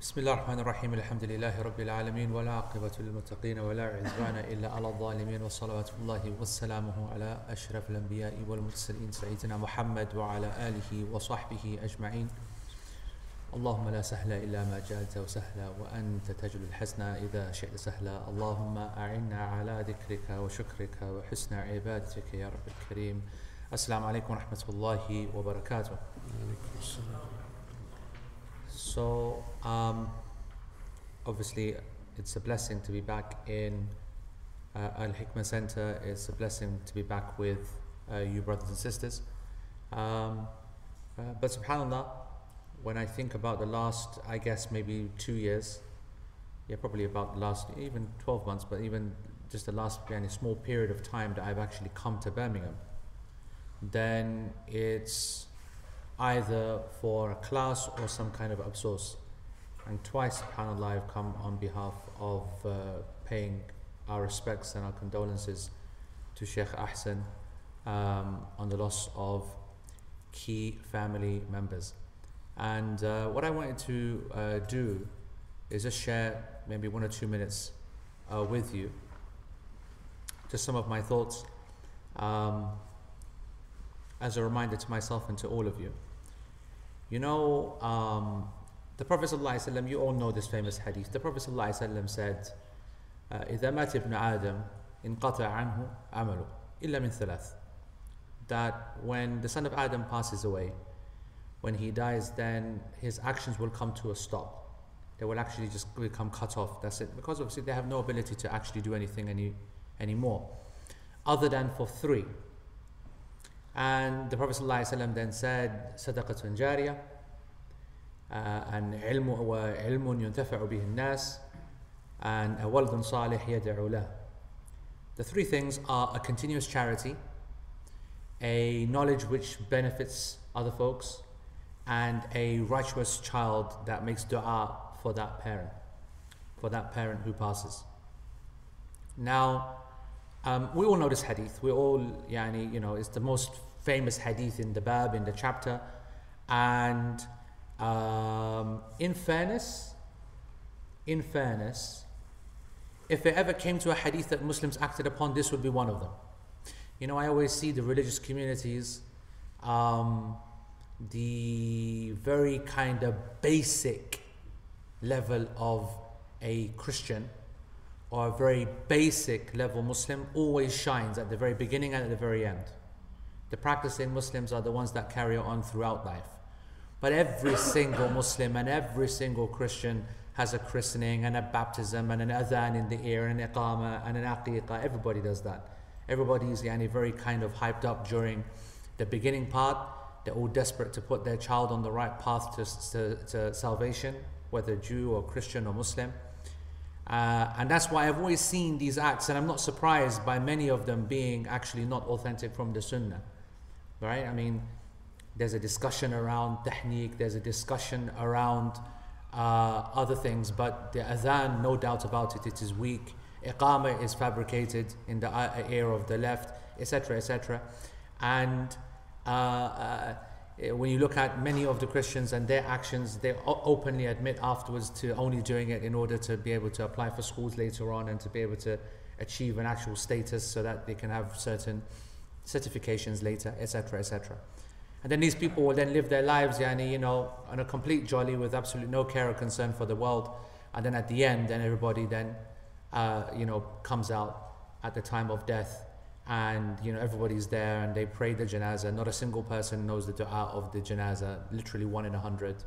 بسم الله الرحمن الرحيم الحمد لله رب العالمين ولا عقبة للمتقين ولا عدوان إلا على الظالمين وصلوات الله وسلامه على أشرف الأنبياء والمرسلين سيدنا محمد وعلى آله وصحبه أجمعين. اللهم لا سهل إلا ما جعلته سهلا وأنت تجل الحزن إذا شئت سهلا. اللهم أعنا على ذكرك وشكرك وحسن عبادتك يا رب الكريم. السلام عليكم ورحمة الله وبركاته. So, um, obviously, it's a blessing to be back in uh, Al Hikmah Center. It's a blessing to be back with uh, you, brothers and sisters. Um, uh, but subhanAllah, when I think about the last, I guess maybe two years, yeah, probably about the last even 12 months, but even just the last any small period of time that I've actually come to Birmingham, then it's either for a class or some kind of absos. And twice, subhanAllah, I've come on behalf of uh, paying our respects and our condolences to Sheikh Ahsan um, on the loss of key family members. And uh, what I wanted to uh, do is just share maybe one or two minutes uh, with you, just some of my thoughts um, as a reminder to myself and to all of you. You know, um, the Prophet ﷺ, you all know this famous hadith. The Prophet ﷺ said, إذا مات ابن آدم انقطع عنه عمله إلا من ثلاث. That when the son of Adam passes away, when he dies, then his actions will come to a stop. They will actually just become cut off. That's it. Because obviously they have no ability to actually do anything any anymore, other than for three. And the Prophet ﷺ then said, Sadaqatun jariyah, uh, and ilmu wa al-nas, salih. The three things are a continuous charity, a knowledge which benefits other folks, and a righteous child that makes dua for that parent, for that parent who passes. Now, um, we all know this hadith. We all, yani, you know, it's the most famous hadith in the bab, in the chapter. And um, in fairness, in fairness, if it ever came to a hadith that Muslims acted upon, this would be one of them. You know, I always see the religious communities, um, the very kind of basic level of a Christian or a very basic level Muslim always shines at the very beginning and at the very end. The practicing Muslims are the ones that carry on throughout life. But every single Muslim and every single Christian has a christening and a baptism and an adhan in the ear and an iqama and an aqiqah. Everybody does that. Everybody is yani, very kind of hyped up during the beginning part. They're all desperate to put their child on the right path to, to, to salvation, whether Jew or Christian or Muslim. Uh, and that's why I've always seen these acts, and I'm not surprised by many of them being actually not authentic from the Sunnah. Right? I mean, there's a discussion around tahniq, there's a discussion around uh, other things, but the adhan, no doubt about it, it is weak. Iqamah is fabricated in the ear of the left, etc., etc. And uh, uh, when you look at many of the Christians and their actions, they openly admit afterwards to only doing it in order to be able to apply for schools later on and to be able to achieve an actual status so that they can have certain certifications later, etc., etc. And then these people will then live their lives, yani, you know, on a complete jolly with absolutely no care or concern for the world. And then at the end, then everybody then, uh, you know, comes out at the time of death and, you know, everybody's there and they pray the janazah. Not a single person knows the dua of the janazah, literally one in a hundred.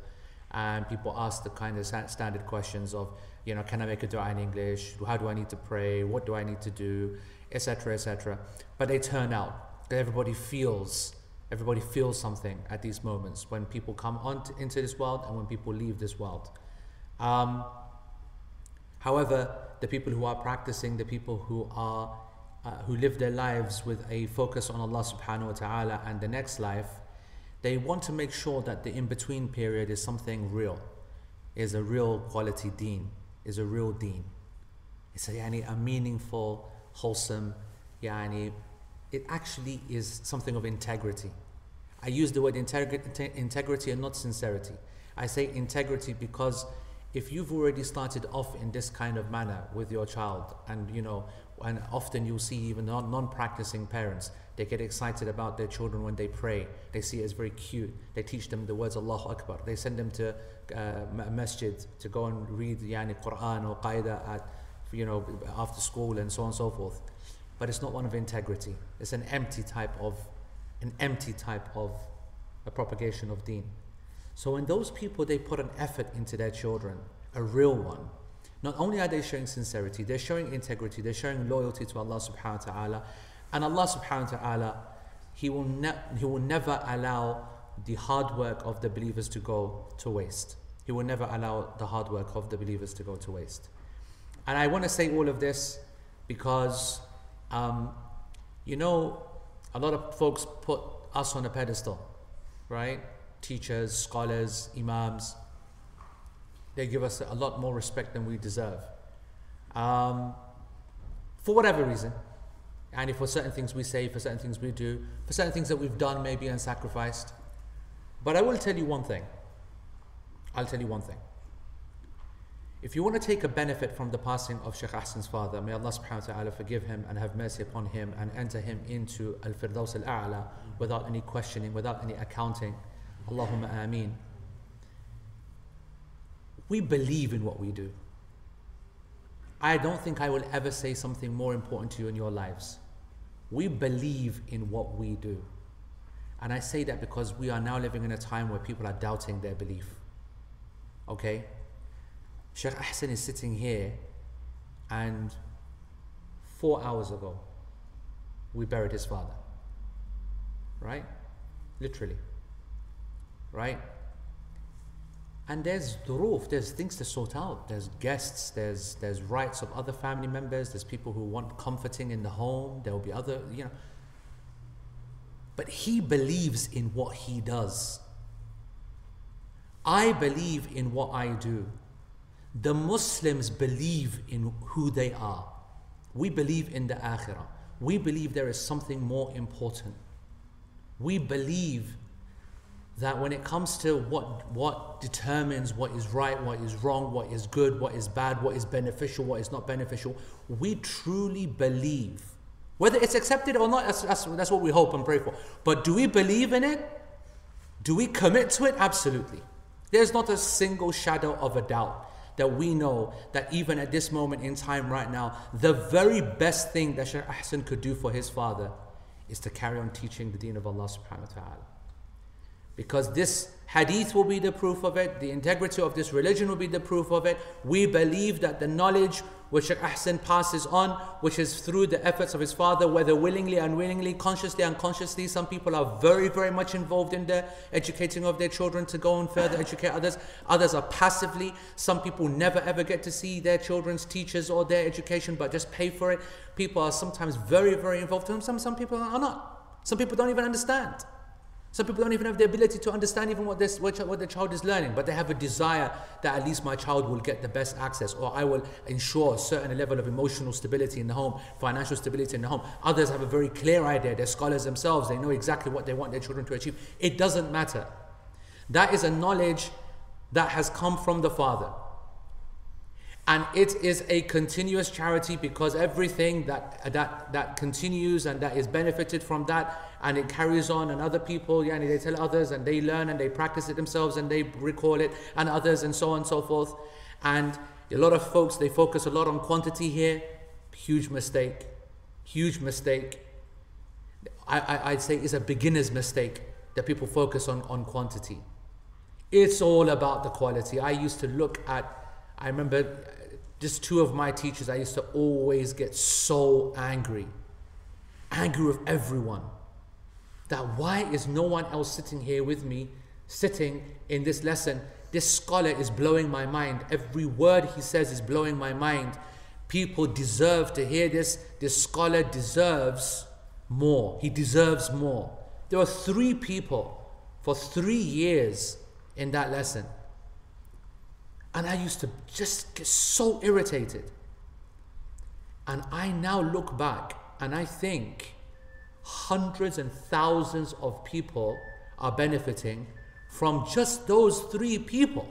And people ask the kind of standard questions of, you know, can I make a dua in English? How do I need to pray? What do I need to do? Etc. Etc. But they turn out. That everybody feels Everybody feels something at these moments when people come on to, into this world and when people leave this world. Um, however, the people who are practicing, the people who are uh, who live their lives with a focus on Allah subhanahu wa ta'ala and the next life, they want to make sure that the in-between period is something real, is a real quality deen, is a real deen. It's a, yani, a meaningful, wholesome, yani, it actually is something of integrity. I use the word integrity and not sincerity. I say integrity because if you've already started off in this kind of manner with your child, and you know, and often you'll see even non practicing parents, they get excited about their children when they pray. They see it as very cute. They teach them the words Allahu Akbar. They send them to uh, masjid to go and read yani Quran or Qaida at, you know, after school and so on and so forth. But it's not one of integrity. It's an empty type of, an empty type of a propagation of deen. So when those people, they put an effort into their children, a real one, not only are they showing sincerity, they're showing integrity, they're showing loyalty to Allah subhanahu wa ta'ala. And Allah subhanahu wa ta'ala, He will, ne- he will never allow the hard work of the believers to go to waste. He will never allow the hard work of the believers to go to waste. And I want to say all of this because, um, you know, a lot of folks put us on a pedestal, right? Teachers, scholars, imams, they give us a lot more respect than we deserve. Um, for whatever reason. And for certain things we say, for certain things we do, for certain things that we've done maybe and sacrificed. But I will tell you one thing. I'll tell you one thing. If you want to take a benefit from the passing of Sheikh Ahsan's father, may Allah subhanahu wa ta'ala forgive him and have mercy upon him and enter him into Al Firdaus Al A'la without any questioning, without any accounting. Allahumma ameen we believe in what we do. I don't think I will ever say something more important to you in your lives. We believe in what we do. And I say that because we are now living in a time where people are doubting their belief. Okay? Sheikh Ahsan is sitting here, and four hours ago, we buried his father. Right? Literally. Right? And there's duruf, there's things to sort out. There's guests, there's there's rights of other family members, there's people who want comforting in the home, there will be other, you know. But he believes in what he does. I believe in what I do. The Muslims believe in who they are. We believe in the akhirah. We believe there is something more important. We believe that when it comes to what what determines what is right, what is wrong, what is good, what is bad, what is beneficial, what is not beneficial, we truly believe. Whether it's accepted or not, that's, that's, that's what we hope and pray for. But do we believe in it? Do we commit to it? Absolutely. There's not a single shadow of a doubt that we know that even at this moment in time right now, the very best thing that Shaykh Ahsan could do for his father is to carry on teaching the deen of Allah subhanahu wa ta'ala. Because this hadith will be the proof of it, the integrity of this religion will be the proof of it. We believe that the knowledge which Shaykh Ahsan passes on, which is through the efforts of his father, whether willingly, unwillingly, consciously, unconsciously, some people are very, very much involved in the educating of their children to go and further educate others. Others are passively. Some people never ever get to see their children's teachers or their education, but just pay for it. People are sometimes very, very involved. Some, some people are not. Some people don't even understand. Some people don't even have the ability to understand even what, this, what, what the child is learning, but they have a desire that at least my child will get the best access, or I will ensure a certain level of emotional stability in the home, financial stability in the home. Others have a very clear idea. They're scholars themselves. They know exactly what they want their children to achieve. It doesn't matter. That is a knowledge that has come from the Father. And it is a continuous charity because everything that, that, that continues and that is benefited from that and it carries on and other people, yeah, and they tell others and they learn and they practice it themselves and they recall it and others and so on and so forth. And a lot of folks, they focus a lot on quantity here. Huge mistake. Huge mistake. I, I, I'd say it's a beginner's mistake that people focus on, on quantity. It's all about the quality. I used to look at I remember just two of my teachers, I used to always get so angry, angry with everyone. That why is no one else sitting here with me, sitting in this lesson? This scholar is blowing my mind. Every word he says is blowing my mind. People deserve to hear this. This scholar deserves more. He deserves more. There were three people for three years in that lesson. And I used to just get so irritated. And I now look back and I think hundreds and thousands of people are benefiting from just those three people.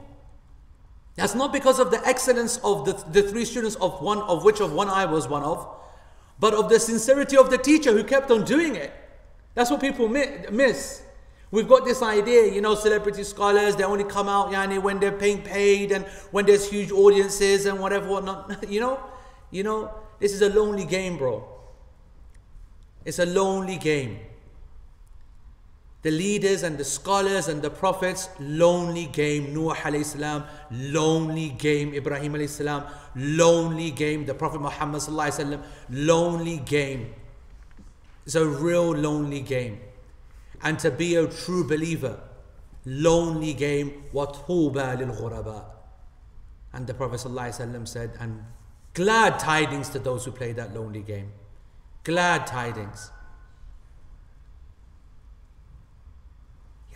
That's not because of the excellence of the, the three students of one of which of one I was one of, but of the sincerity of the teacher who kept on doing it. That's what people miss. We've got this idea, you know, celebrity scholars, they only come out yani, when they're paying paid and when there's huge audiences and whatever, whatnot. you know, you know, this is a lonely game, bro. It's a lonely game. The leaders and the scholars and the prophets, lonely game. Nuh alayhi salam, lonely game. Ibrahim alayhi salam, lonely game. The Prophet Muhammad sallallahu alayhi wasallam, lonely game. It's a real lonely game And to be a true believer, lonely game. وَطُوبَى لِلْغُرَبَاءِ And the Prophet ﷺ said, and glad tidings to those who play that lonely game. Glad tidings.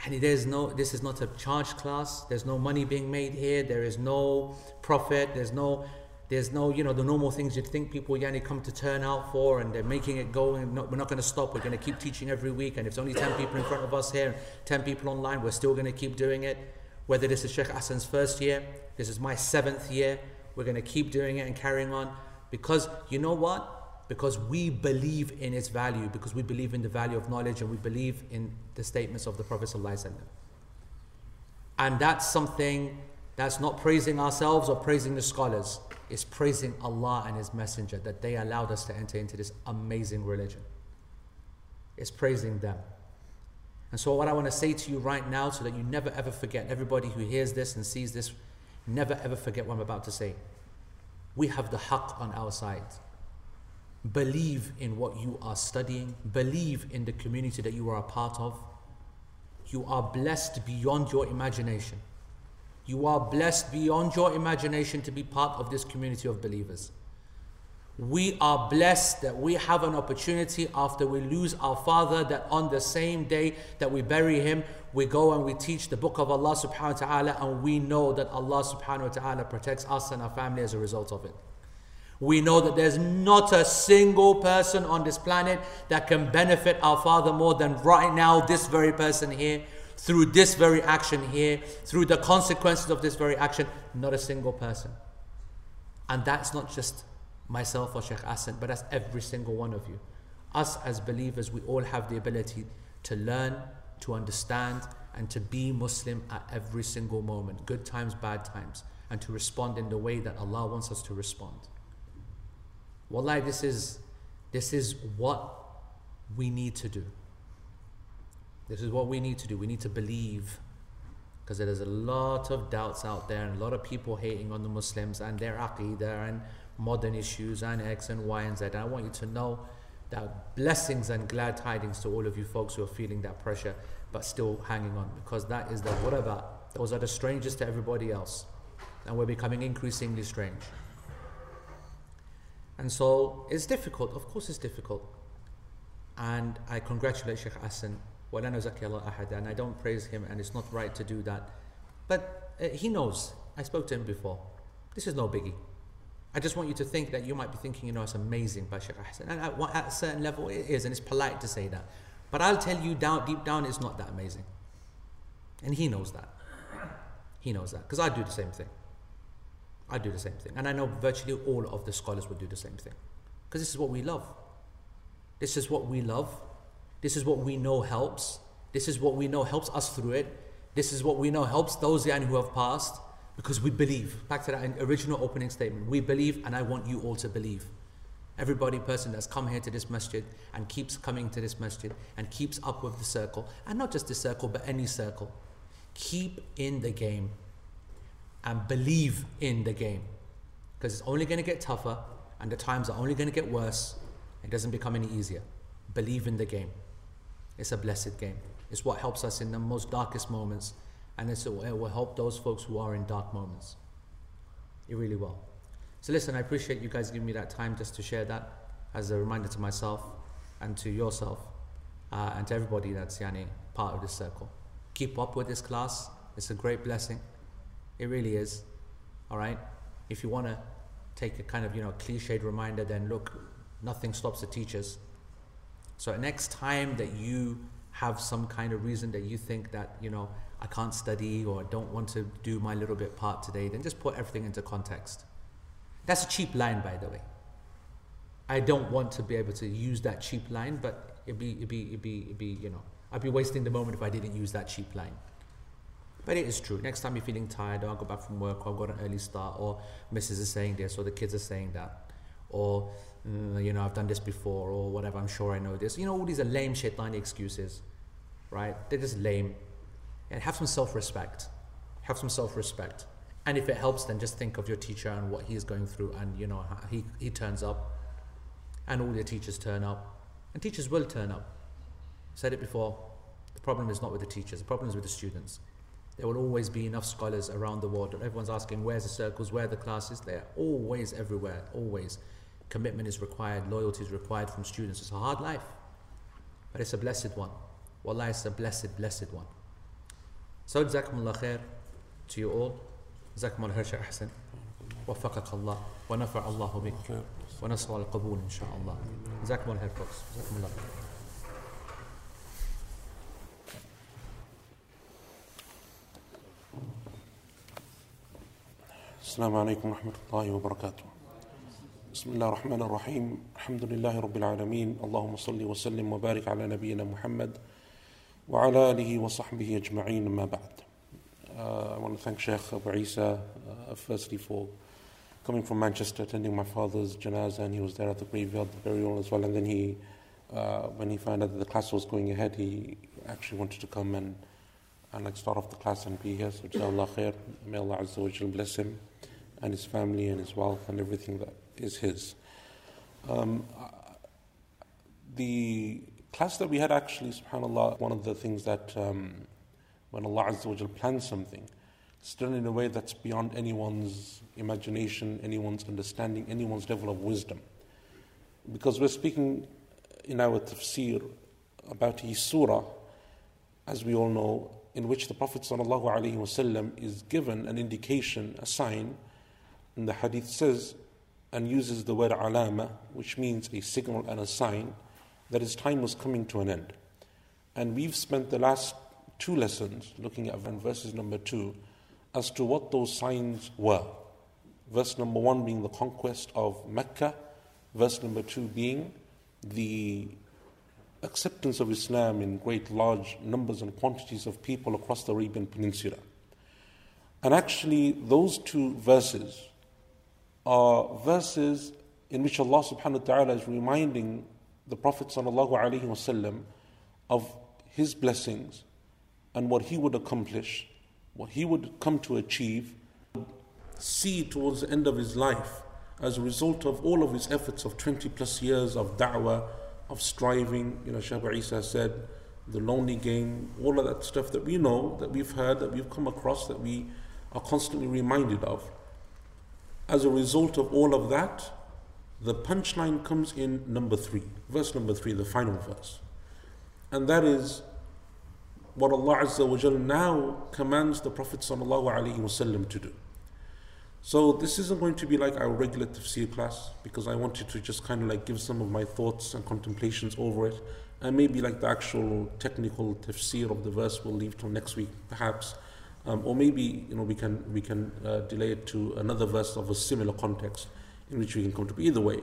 And there's no, this is not a charge class. There's no money being made here. There is no profit. There's no, there's no, you know, the normal things you'd think people yani come to turn out for, and they're making it go. And not, we're not going to stop. We're going to keep teaching every week. And if it's only 10 people in front of us here, 10 people online, we're still going to keep doing it. Whether this is Sheikh Ahsan's first year, this is my seventh year, we're going to keep doing it and carrying on. Because you know what? because we believe in its value, because we believe in the value of knowledge and we believe in the statements of the Prophet. And that's something that's not praising ourselves or praising the scholars, it's praising Allah and His Messenger that they allowed us to enter into this amazing religion. It's praising them. And so, what I want to say to you right now, so that you never ever forget, everybody who hears this and sees this, never ever forget what I'm about to say. We have the haqq on our side. Believe in what you are studying. Believe in the community that you are a part of. You are blessed beyond your imagination. You are blessed beyond your imagination to be part of this community of believers. We are blessed that we have an opportunity after we lose our father, that on the same day that we bury him, we go and we teach the book of Allah subhanahu wa ta'ala, and we know that Allah subhanahu wa ta'ala protects us and our family as a result of it. We know that there's not a single person on this planet that can benefit our Father more than right now, this very person here, through this very action here, through the consequences of this very action. Not a single person. And that's not just myself or Sheikh Ahsan, but that's every single one of you. Us as believers, we all have the ability to learn, to understand, and to be Muslim at every single moment, good times, bad times, and to respond in the way that Allah wants us to respond. Wallahi, this is, this is what we need to do. This is what we need to do. We need to believe. Because there's a lot of doubts out there and a lot of people hating on the Muslims and their aqidah and modern issues and X and Y and Z. And I want you to know that blessings and glad tidings to all of you folks who are feeling that pressure but still hanging on because that is the whatever. Those are the strangers to everybody else. And we're becoming increasingly strange. And so it's difficult, of course it's difficult. And I congratulate Sheikh Ahsan, and I don't praise him and it's not right to do that. But uh, he knows, I spoke to him before, this is no biggie. I just want you to think that you might be thinking, you know, it's amazing by Sheikh Ahsan. And at, at a certain level it is, and it's polite to say that. But I'll tell you down, deep down, it's not that amazing. And he knows that. He knows that, because I do the same thing. I do the same thing. And I know virtually all of the scholars would do the same thing. Because this is what we love. This is what we love. This is what we know helps. This is what we know helps us through it. This is what we know helps those who have passed because we believe. Back to that original opening statement. We believe, and I want you all to believe. Everybody, person that's come here to this masjid and keeps coming to this masjid and keeps up with the circle, and not just the circle, but any circle, keep in the game and believe in the game. Because it's only going to get tougher and the times are only going to get worse. It doesn't become any easier. Believe in the game. It's a blessed game. It's what helps us in the most darkest moments, and it will help those folks who are in dark moments. It really will. So, listen, I appreciate you guys giving me that time just to share that as a reminder to myself and to yourself uh, and to everybody that's yani, part of this circle. Keep up with this class, it's a great blessing. It really is. All right? If you want to take a kind of, you know, cliched reminder, then look, nothing stops the teachers. So next time that you have some kind of reason that you think that, you know, I can't study or I don't want to do my little bit part today, then just put everything into context. That's a cheap line, by the way. I don't want to be able to use that cheap line, but it'd be, it'd be, it'd be, it'd be, you know, I'd be wasting the moment if I didn't use that cheap line. But it is true. Next time you're feeling tired, or I go back from work, or I've got an early start, or Mrs. is saying this, or the kids are saying that, or mm, you know, I've done this before, or whatever. I'm sure I know this. You know, all these are lame shaitani excuses, right? They're just lame. And have some self-respect. Have some self-respect. And if it helps, then just think of your teacher and what he's going through, and you know, he he turns up and all your teachers turn up. And teachers will turn up. Said it before, the problem is not with the teachers, the problem is with the students. There will always be enough scholars around the world. Everyone's asking where's the circles, where are the classes? They're always everywhere, always. Commitment is required, loyalty is required from students. It's a hard life, but it's a blessed one. Wallah, it's a blessed, blessed one. So, Jazakumullah khair to you all. Jazakumullah khair, Shaykh Hassan. وفقك الله ونفع الله بك ونسأل القبول إن شاء الله جزاكم الله خير folks جزاكم الله خير السلام عليكم ورحمة الله وبركاته بسم الله الرحمن الرحيم الحمد لله رب العالمين اللهم صل وسلم وبارك على نبينا محمد وعلى آله وصحبه أجمعين ما بعد uh, I want to thank Sheikh Abu Isa uh, firstly for coming from Manchester, attending my father's janazah, and he was there at the graveyard, the burial as well. And then he, uh, when he found out that the class was going ahead, he actually wanted to come and, and like start off the class and be here. So, Jazakallah khair. May Allah Azza wa Jal bless him and his family and his wealth and everything that is his. Um, the class that we had actually, subhanAllah, one of the things that um, when Allah Azza wa plans something, it's done in a way that's beyond anyone's imagination, anyone's understanding, anyone's level of wisdom. Because we're speaking in our tafsir about a surah, as we all know, in which the Prophet ﷺ is given an indication, a sign, and the hadith says and uses the word alama, which means a signal and a sign, that his time was coming to an end. And we've spent the last two lessons looking at verses number two as to what those signs were. Verse number one being the conquest of Mecca, verse number two being the acceptance of Islam in great large numbers and quantities of people across the Arabian Peninsula. And actually, those two verses are verses in which Allah subhanahu wa ta'ala is reminding the Prophet sallallahu of his blessings and what he would accomplish what he would come to achieve, see towards the end of his life as a result of all of his efforts of 20 plus years of da'wah, of striving. You know, Shaykh Isa said, the lonely game, all of that stuff that we know, that we've heard, that we've come across, that we are constantly reminded of. As a result of all of that, the punchline comes in number three, verse number three, the final verse. And that is what Allah Azza wa Jal now commands the Prophet ﷺ to do. So this isn't going to be like our regular tafsir class because I wanted to just kind of like give some of my thoughts and contemplations over it. And maybe like the actual technical tafsir of the verse we'll leave till next week, perhaps. Um, or maybe you know we can we can uh, delay it to another verse of a similar context in which we can come to. Either way,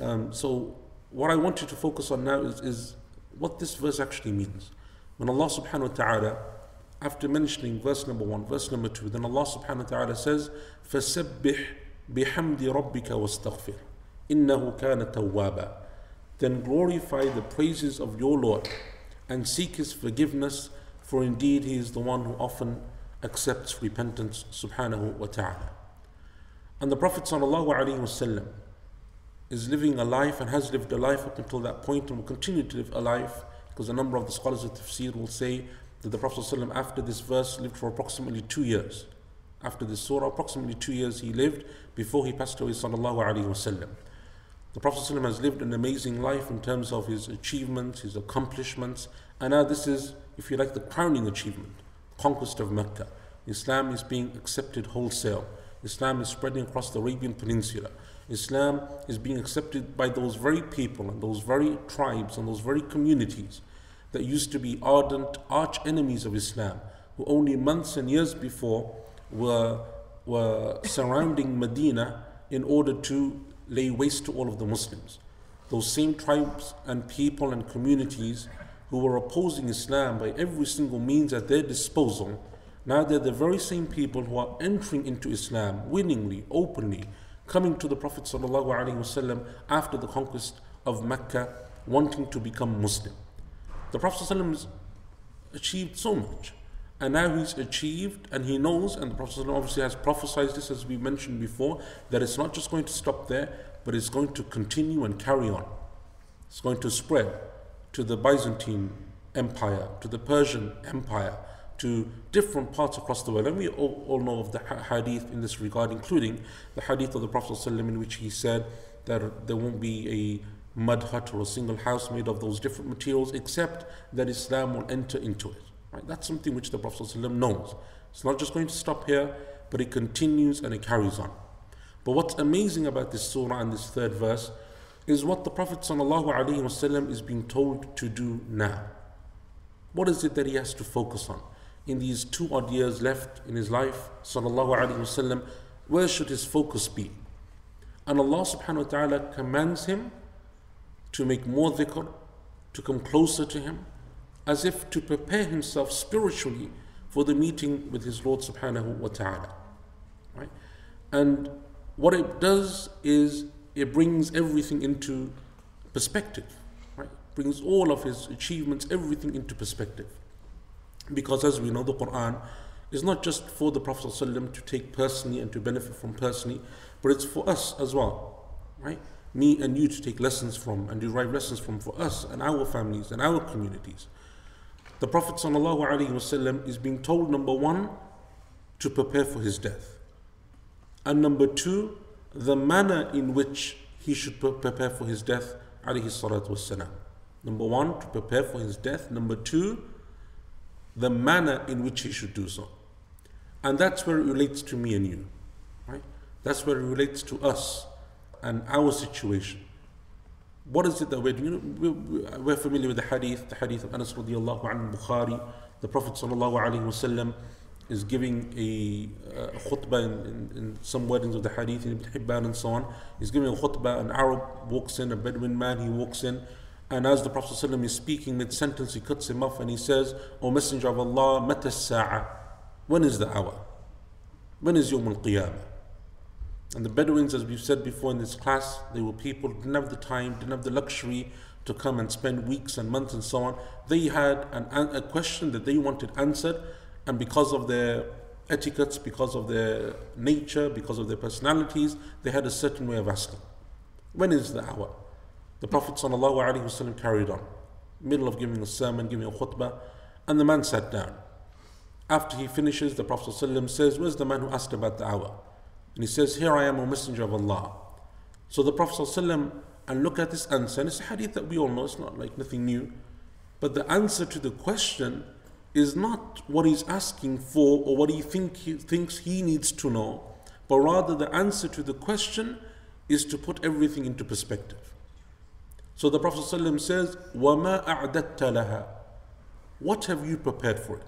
um, so what I want you to focus on now is, is what this verse actually means. When Allah subhanahu wa ta'ala, after mentioning verse number one, verse number two, then Allah subhanahu wa ta'ala says, فَسَبِّحْ بِحَمْدِ رَبِّكَ وَاسْتَغْفِرْ إِنَّهُ كَانَ تَوَّابًا Then glorify the praises of your Lord and seek His forgiveness, for indeed He is the one who often accepts repentance subhanahu wa ta'ala. And the Prophet wasallam is living a life and has lived a life up until that point and will continue to live a life because a number of the scholars of tafsir will say that the Prophet ﷺ, after this verse lived for approximately two years. After this surah, approximately two years he lived before he passed away. Sallallahu alaihi wasallam. The Prophet ﷺ has lived an amazing life in terms of his achievements, his accomplishments, and now this is, if you like, the crowning achievement, conquest of Mecca. Islam is being accepted wholesale. Islam is spreading across the Arabian Peninsula. Islam is being accepted by those very people and those very tribes and those very communities that used to be ardent arch enemies of Islam, who only months and years before were, were surrounding Medina in order to lay waste to all of the Muslims. Those same tribes and people and communities who were opposing Islam by every single means at their disposal, now they're the very same people who are entering into Islam willingly, openly, coming to the Prophet ﷺ after the conquest of Mecca, wanting to become Muslim. The Prophet ﷺ achieved so much. And now he's achieved and he knows, and the Prophet obviously has prophesied this as we mentioned before, that it's not just going to stop there, but it's going to continue and carry on. It's going to spread to the Byzantine Empire, to the Persian Empire, to different parts across the world. And we all, all know of the hadith in this regard, including the hadith of the Prophet ﷺ in which he said that there won't be a mud hut or a single house made of those different materials except that Islam will enter into it. Right? That's something which the Prophet ﷺ knows. It's not just going to stop here, but it continues and it carries on. But what's amazing about this surah and this third verse is what the Prophet ﷺ is being told to do now. What is it that he has to focus on? In these two odd years left in his life, وسلم, where should his focus be? And Allah subhanahu wa ta'ala commands him to make more dhikr, to come closer to him, as if to prepare himself spiritually for the meeting with his Lord subhanahu wa ta'ala. Right? And what it does is it brings everything into perspective. Right? Brings all of his achievements, everything into perspective. Because as we know, the Quran is not just for the Prophet ﷺ to take personally and to benefit from personally, but it's for us as well. Right? Me and you to take lessons from and derive lessons from for us and our families and our communities. The Prophet ﷺ is being told, number one, to prepare for his death. And number two, the manner in which he should prepare for his death. Alayhi salatu wasalam. Number one, to prepare for his death. Number two, the manner in which he should do so. And that's where it relates to me and you. Right? That's where it relates to us and our situation. What is it that we're doing? We're familiar with the hadith, the hadith of Anas radiallahu anhu, Bukhari. The Prophet sallallahu alayhi wasallam is giving a, uh, a khutbah in, in, in, some weddings of the hadith in Ibn Hibban and so on. He's giving a khutbah, an Arab walks in, a Bedouin man, he walks in, and as the Prophet ﷺ is speaking mid sentence, he cuts him off and he says, O Messenger of Allah? When is the hour? When is Yawm al Qiyamah? And the Bedouins, as we've said before in this class, they were people didn't have the time, didn't have the luxury to come and spend weeks and months and so on. They had an, a question that they wanted answered, and because of their etiquettes, because of their nature, because of their personalities, they had a certain way of asking. When is the hour? The Prophet ﷺ carried on, middle of giving a sermon, giving a khutbah, and the man sat down. After he finishes, the Prophet ﷺ says, Where's the man who asked about the hour? And he says, Here I am, O Messenger of Allah. So the Prophet ﷺ, and look at this answer, and it's a hadith that we all know, it's not like nothing new. But the answer to the question is not what he's asking for or what he, think he thinks he needs to know, but rather the answer to the question is to put everything into perspective. So the Prophet ﷺ says, وَمَا أَعْدَدْتَ لَهَا What have you prepared for it?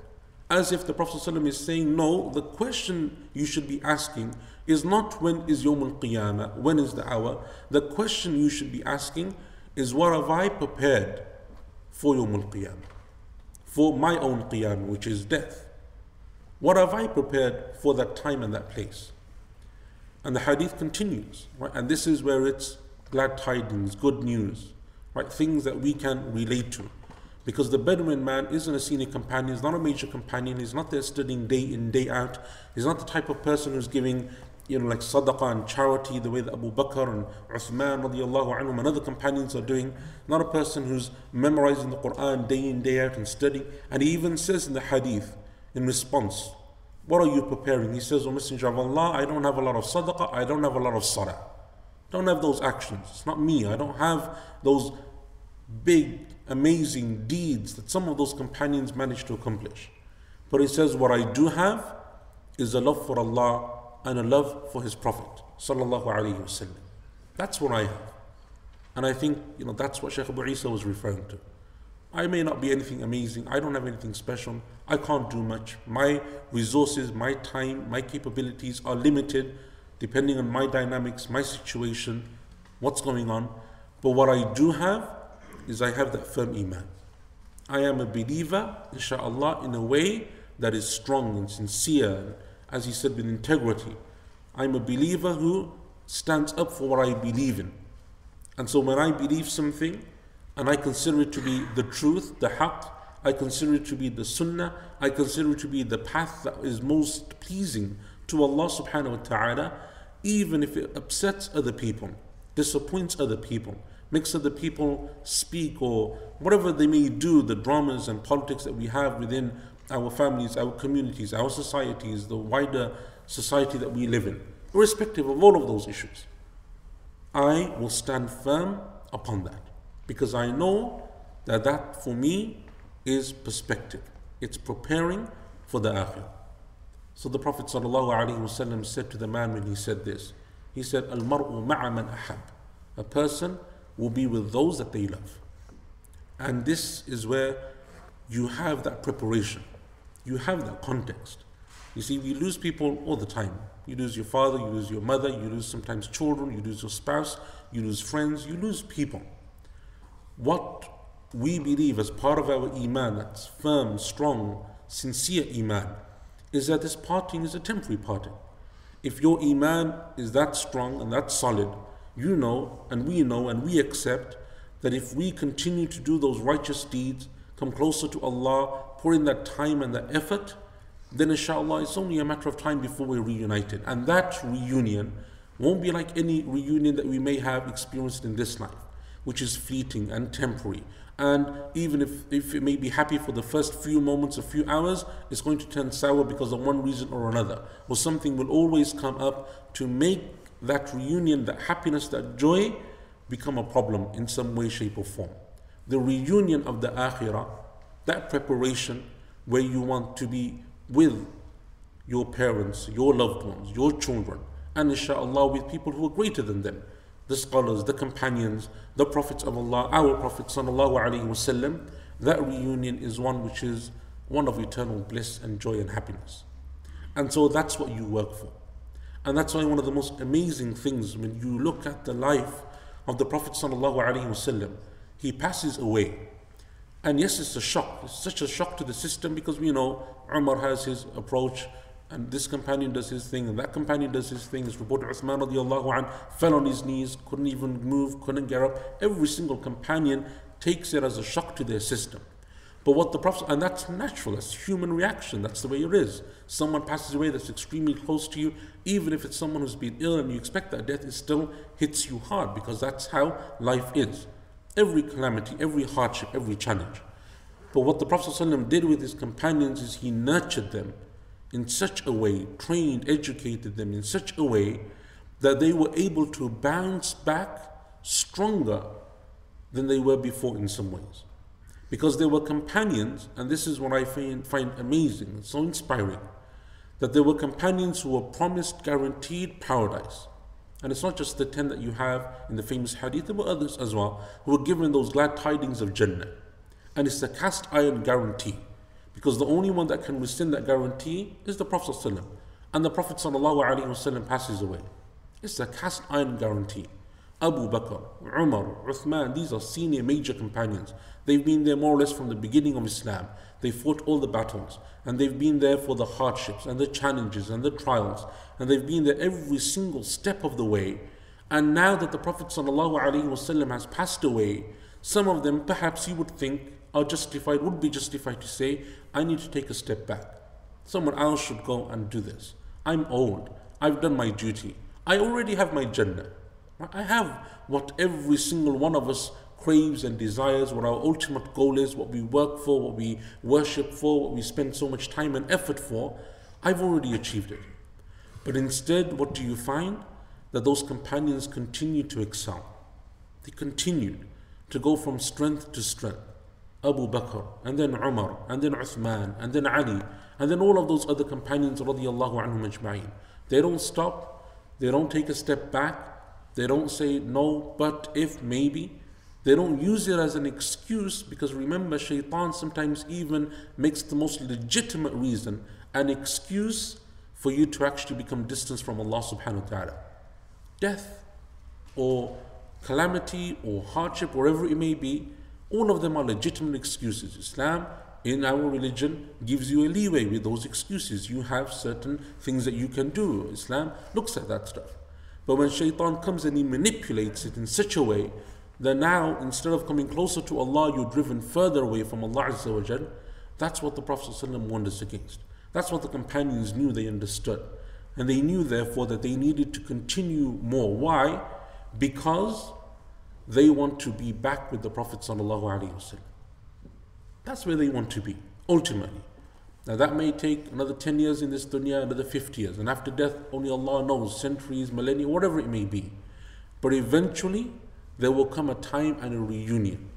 As if the Prophet ﷺ is saying, no, the question you should be asking is not when is Yawm al-Qiyamah, when is the hour. The question you should be asking is what have I prepared for Yawm al-Qiyamah? For my own Qiyamah, which is death. What have I prepared for that time and that place? And the hadith continues, right? And this is where it's glad tidings, good news, right? Things that we can relate to. Because the Bedouin man isn't a senior companion, he's not a major companion, he's not there studying day in, day out. He's not the type of person who's giving you know, like sadaqah and charity, the way that Abu Bakr and Uthman radiallahu anhum and other companions are doing. Not a person who's memorizing the Quran day in, day out and studying. And he even says in the hadith, in response, What are you preparing? He says, O Messenger of Allah, I don't have a lot of sadaqah, I don't have a lot of salah. Don't have those actions. It's not me. I don't have those big, amazing deeds that some of those companions managed to accomplish. But he says, What I do have is a love for Allah and a love for his Prophet. That's what I have. And I think you know that's what Shaykh Abu Isa was referring to. I may not be anything amazing. I don't have anything special. I can't do much. My resources, my time, my capabilities are limited depending on my dynamics, my situation, what's going on. But what I do have is I have that firm iman. I am a believer, inshallah, in a way that is strong and sincere, as he said, with integrity. I'm a believer who stands up for what I believe in. And so when I believe something and I consider it to be the truth, the haqq, I consider it to be the sunnah, I consider it to be the path that is most pleasing to Allah subhanahu wa ta'ala, even if it upsets other people, disappoints other people, makes other people speak or whatever they may do, the dramas and politics that we have within our families, our communities, our societies, the wider society that we live in, irrespective of all of those issues. I will stand firm upon that because I know that that for me is perspective. It's preparing for the akhirah. So the Prophet ﷺ said to the man when he said this, he said, Al mar'u ma'a man ahab. A person will be with those that they love. And this is where you have that preparation, you have that context. You see, we lose people all the time. You lose your father, you lose your mother, you lose sometimes children, you lose your spouse, you lose friends, you lose people. What we believe as part of our iman, that's firm, strong, sincere iman, is that this parting is a temporary parting. If your iman is that strong and that solid, you know and we know and we accept that if we continue to do those righteous deeds, come closer to Allah, pour in that time and that effort, then inshallah it's only a matter of time before we're reunited. And that reunion won't be like any reunion that we may have experienced in this life, which is fleeting and temporary. And even if, if it may be happy for the first few moments, a few hours, it's going to turn sour because of one reason or another. Or something will always come up to make that reunion, that happiness, that joy become a problem in some way, shape, or form. The reunion of the akhirah, that preparation where you want to be with your parents, your loved ones, your children, and inshallah with people who are greater than them the scholars, the companions, the prophets of Allah, our Prophet wasallam, that reunion is one which is one of eternal bliss and joy and happiness. And so that's what you work for. And that's why one of the most amazing things when you look at the life of the Prophet wasallam, he passes away. And yes, it's a shock. It's such a shock to the system because we know Umar has his approach and this companion does his thing, and that companion does his thing. It's reported Uthman radiallahu fell on his knees, couldn't even move, couldn't get up. Every single companion takes it as a shock to their system. But what the Prophet, and that's natural, that's human reaction, that's the way it is. Someone passes away that's extremely close to you, even if it's someone who's been ill and you expect that death, it still hits you hard because that's how life is. Every calamity, every hardship, every challenge. But what the Prophet ﷺ did with his companions is he nurtured them in such a way, trained, educated them in such a way that they were able to bounce back stronger than they were before in some ways. Because they were companions, and this is what I find, find amazing, so inspiring, that there were companions who were promised guaranteed paradise. And it's not just the ten that you have in the famous hadith, there were others as well who were given those glad tidings of Jannah. And it's the cast iron guarantee. Because the only one that can rescind that guarantee is the Prophet ﷺ. And the Prophet ﷺ passes away. It's a cast iron guarantee. Abu Bakr, Umar, Uthman, these are senior major companions. They've been there more or less from the beginning of Islam. They fought all the battles and they've been there for the hardships and the challenges and the trials and they've been there every single step of the way. And now that the Prophet ﷺ has passed away, some of them perhaps you would think are justified, would be justified to say, I need to take a step back. Someone else should go and do this. I'm old. I've done my duty. I already have my Jannah. I have what every single one of us craves and desires, what our ultimate goal is, what we work for, what we worship for, what we spend so much time and effort for. I've already achieved it. But instead, what do you find? That those companions continue to excel. They continued to go from strength to strength. Abu Bakr, and then Umar, and then Uthman, and then Ali, and then all of those other companions radiallahu anhum. They don't stop, they don't take a step back, they don't say no, but if maybe. They don't use it as an excuse because remember, shaitan sometimes even makes the most legitimate reason an excuse for you to actually become distant from Allah subhanahu wa ta'ala. Death or calamity or hardship, wherever it may be, all of them are legitimate excuses. Islam, in our religion, gives you a leeway with those excuses. You have certain things that you can do. Islam looks at that stuff. But when shaitan comes and he manipulates it in such a way that now, instead of coming closer to Allah, you're driven further away from Allah that's what the Prophet warned us against. That's what the companions knew, they understood. And they knew, therefore, that they needed to continue more. Why? Because they want to be back with the Prophet. That's where they want to be, ultimately. Now that may take another 10 years in this dunya, another 50 years. And after death, only Allah knows, centuries, millennia, whatever it may be. But eventually, there will come a time and a reunion.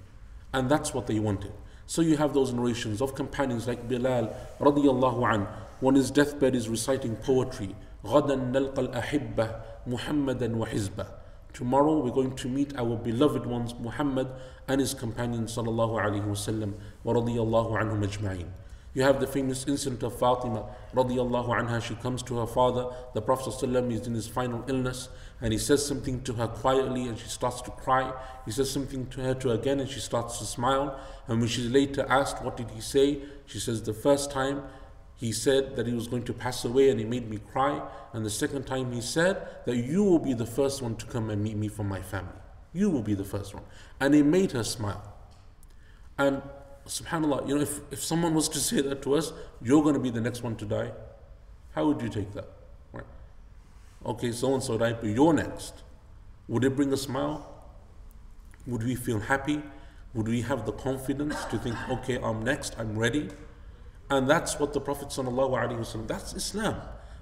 And that's what they wanted. So you have those narrations of companions like Bilal radiallahu an, on his deathbed is reciting poetry. غَدًا نَلْقَ الْأَحِبَّةِ مُحَمَّدًا وَحِزْبًا Tomorrow we're going to meet our beloved ones, Muhammad and his companions, sallallahu alayhi wasallam, wa radiyallahu anhum ajma'in. You have the famous incident of Fatima radiallahu anha. She comes to her father. The Prophet ﷺ is in his final illness and he says something to her quietly and she starts to cry. He says something to her to again and she starts to smile. And when she's later asked, What did he say? She says, The first time he said that he was going to pass away and he made me cry. And the second time he said that you will be the first one to come and meet me from my family. You will be the first one. And it made her smile. And subhanAllah, you know, if, if someone was to say that to us, you're going to be the next one to die, how would you take that? Right? Okay, so and so died, but you're next. Would it bring a smile? Would we feel happy? Would we have the confidence to think, okay, I'm next, I'm ready? And that's what the Prophet ﷺ, that's Islam.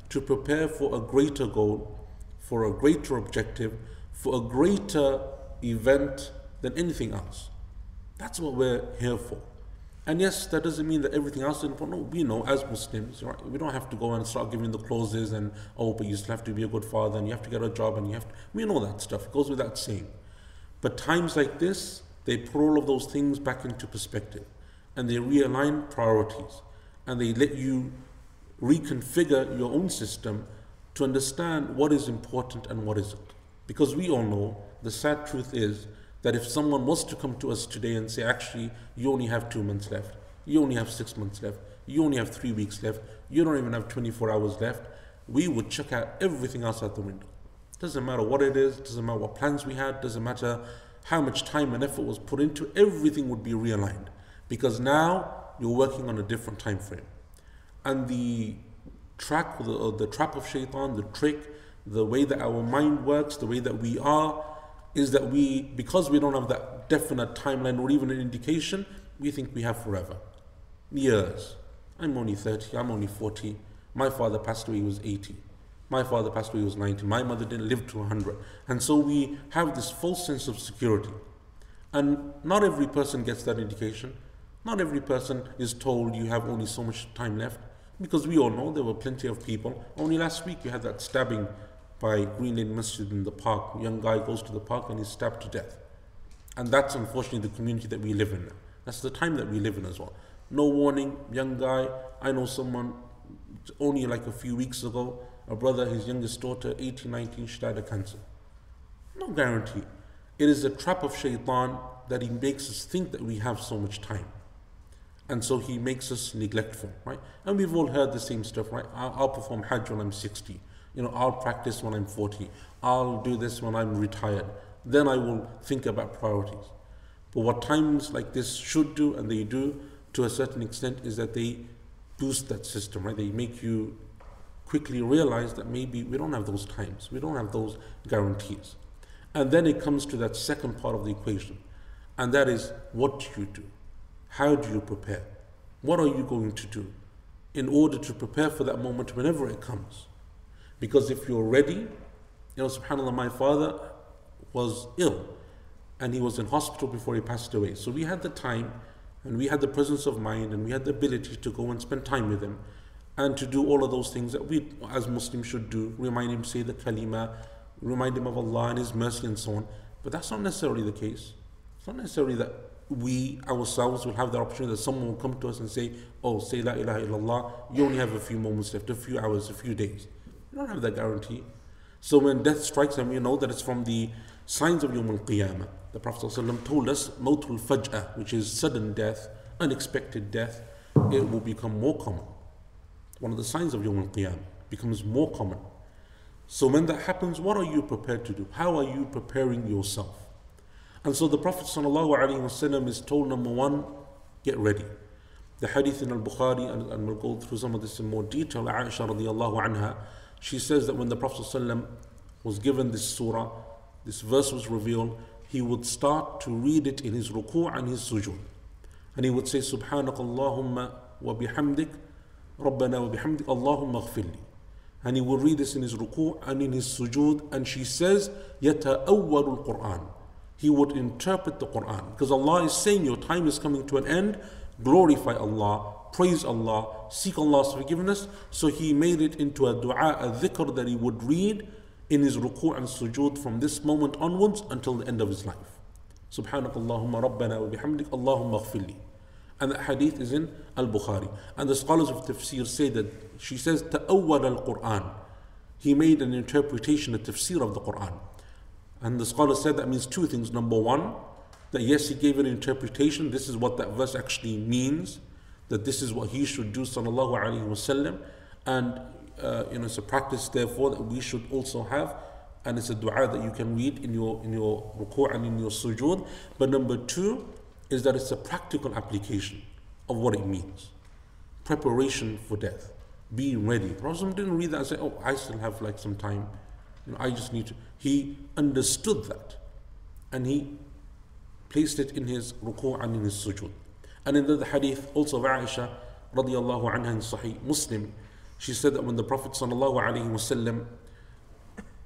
To prepare for a greater goal, for a greater objective, for a greater event than anything else. That's what we're here for. And yes, that doesn't mean that everything else is important. No, we know as Muslims, right? We don't have to go and start giving the clauses and oh, but you still have to be a good father and you have to get a job and you have to. We know that stuff. It goes without saying. But times like this, they put all of those things back into perspective, and they realign priorities, and they let you reconfigure your own system to understand what is important and what isn't. Because we all know the sad truth is that if someone was to come to us today and say, actually, you only have two months left, you only have six months left, you only have three weeks left, you don't even have 24 hours left, we would check out everything else out the window. Doesn't matter what it is, doesn't matter what plans we had, doesn't matter how much time and effort was put into, everything would be realigned. Because now you're working on a different time frame. And the track, the, the trap of shaitan, the trick, the way that our mind works, the way that we are, is that we, because we don't have that definite timeline or even an indication, we think we have forever. Years. I'm only 30, I'm only 40. My father passed away, he was 80. My father passed away, he was 90. My mother didn't live to 100. And so we have this false sense of security. And not every person gets that indication. Not every person is told you have only so much time left. Because we all know there were plenty of people. Only last week you had that stabbing by Green Lane Masjid in the park. A young guy goes to the park and he's stabbed to death. And that's unfortunately the community that we live in. now. That's the time that we live in as well. No warning, young guy. I know someone only like a few weeks ago, a brother, his youngest daughter, 18, 19, she died of cancer. No guarantee. It is a trap of shaitan that he makes us think that we have so much time. And so he makes us neglectful, right? And we've all heard the same stuff, right? I'll, perform Hajj when I'm 60 you know, I'll practice when I'm 40. I'll do this when I'm retired. Then I will think about priorities. But what times like this should do, and they do to a certain extent, is that they boost that system, right? They make you quickly realize that maybe we don't have those times, we don't have those guarantees. And then it comes to that second part of the equation, and that is what do you do? How do you prepare? What are you going to do in order to prepare for that moment whenever it comes? Because if you're ready, you know, subhanAllah, my father was ill and he was in hospital before he passed away. So we had the time and we had the presence of mind and we had the ability to go and spend time with him and to do all of those things that we as Muslims should do. Remind him, say the kalima, remind him of Allah and His mercy and so on. But that's not necessarily the case. It's not necessarily that we ourselves will have the opportunity that someone will come to us and say, Oh, say La ilaha illallah, you only have a few moments left, a few hours, a few days. Don't have that guarantee. So when death strikes them, you know that it's from the signs of Yawm al Qiyamah. The Prophet ﷺ told us, Mautul Faj'ah, which is sudden death, unexpected death, it will become more common. One of the signs of Yawm al Qiyamah becomes more common. So when that happens, what are you prepared to do? How are you preparing yourself? And so the Prophet ﷺ is told number one, get ready. The hadith in Al Bukhari, and, and, we'll go through some of this in more detail. Aisha radiallahu anha, she says that when the Prophet ﷺ was given this surah, this verse was revealed, he would start to read it in his ruku' and his sujood. And he would say, Subhanakallahumma wa bihamdik, Rabbana wa bihamdik, Allahumma ghfirli. And he would read this in his ruku' and in his sujood. And she says, Yata'awwalul Qur'an. He would interpret the Qur'an. Because Allah is saying, Your time is coming to an end, glorify Allah, praise Allah, seek Allah's forgiveness. So he made it into a dua, a dhikr that he would read in his ruku' and sujood from this moment onwards until the end of his life. Subhanakallahumma rabbana wa bihamdik Allahumma ghfirli. And that hadith is in Al-Bukhari. And the scholars of tafsir say that she says, ta'awwal al-Qur'an. He made an interpretation, a tafsir of the Qur'an. And the scholar said that means two things. Number one, that yes, he gave an interpretation. This is what that verse actually means. That this is what he should do, sallallahu alaihi wasallam. And uh, you know, it's a practice, therefore, that we should also have. And it's a dua that you can read in your in your ruku' and in your sujood. But number two, is that it's a practical application of what it means. Preparation for death, being ready. Prophet didn't read that and say, "Oh, I still have like some time. You know, I just need to." He understood that, and he placed it in his ruku' and in his sujood. And in the hadith also of Aisha radiallahu anha in Sahih Muslim, she said that when the Prophet sallallahu alaihi wasallam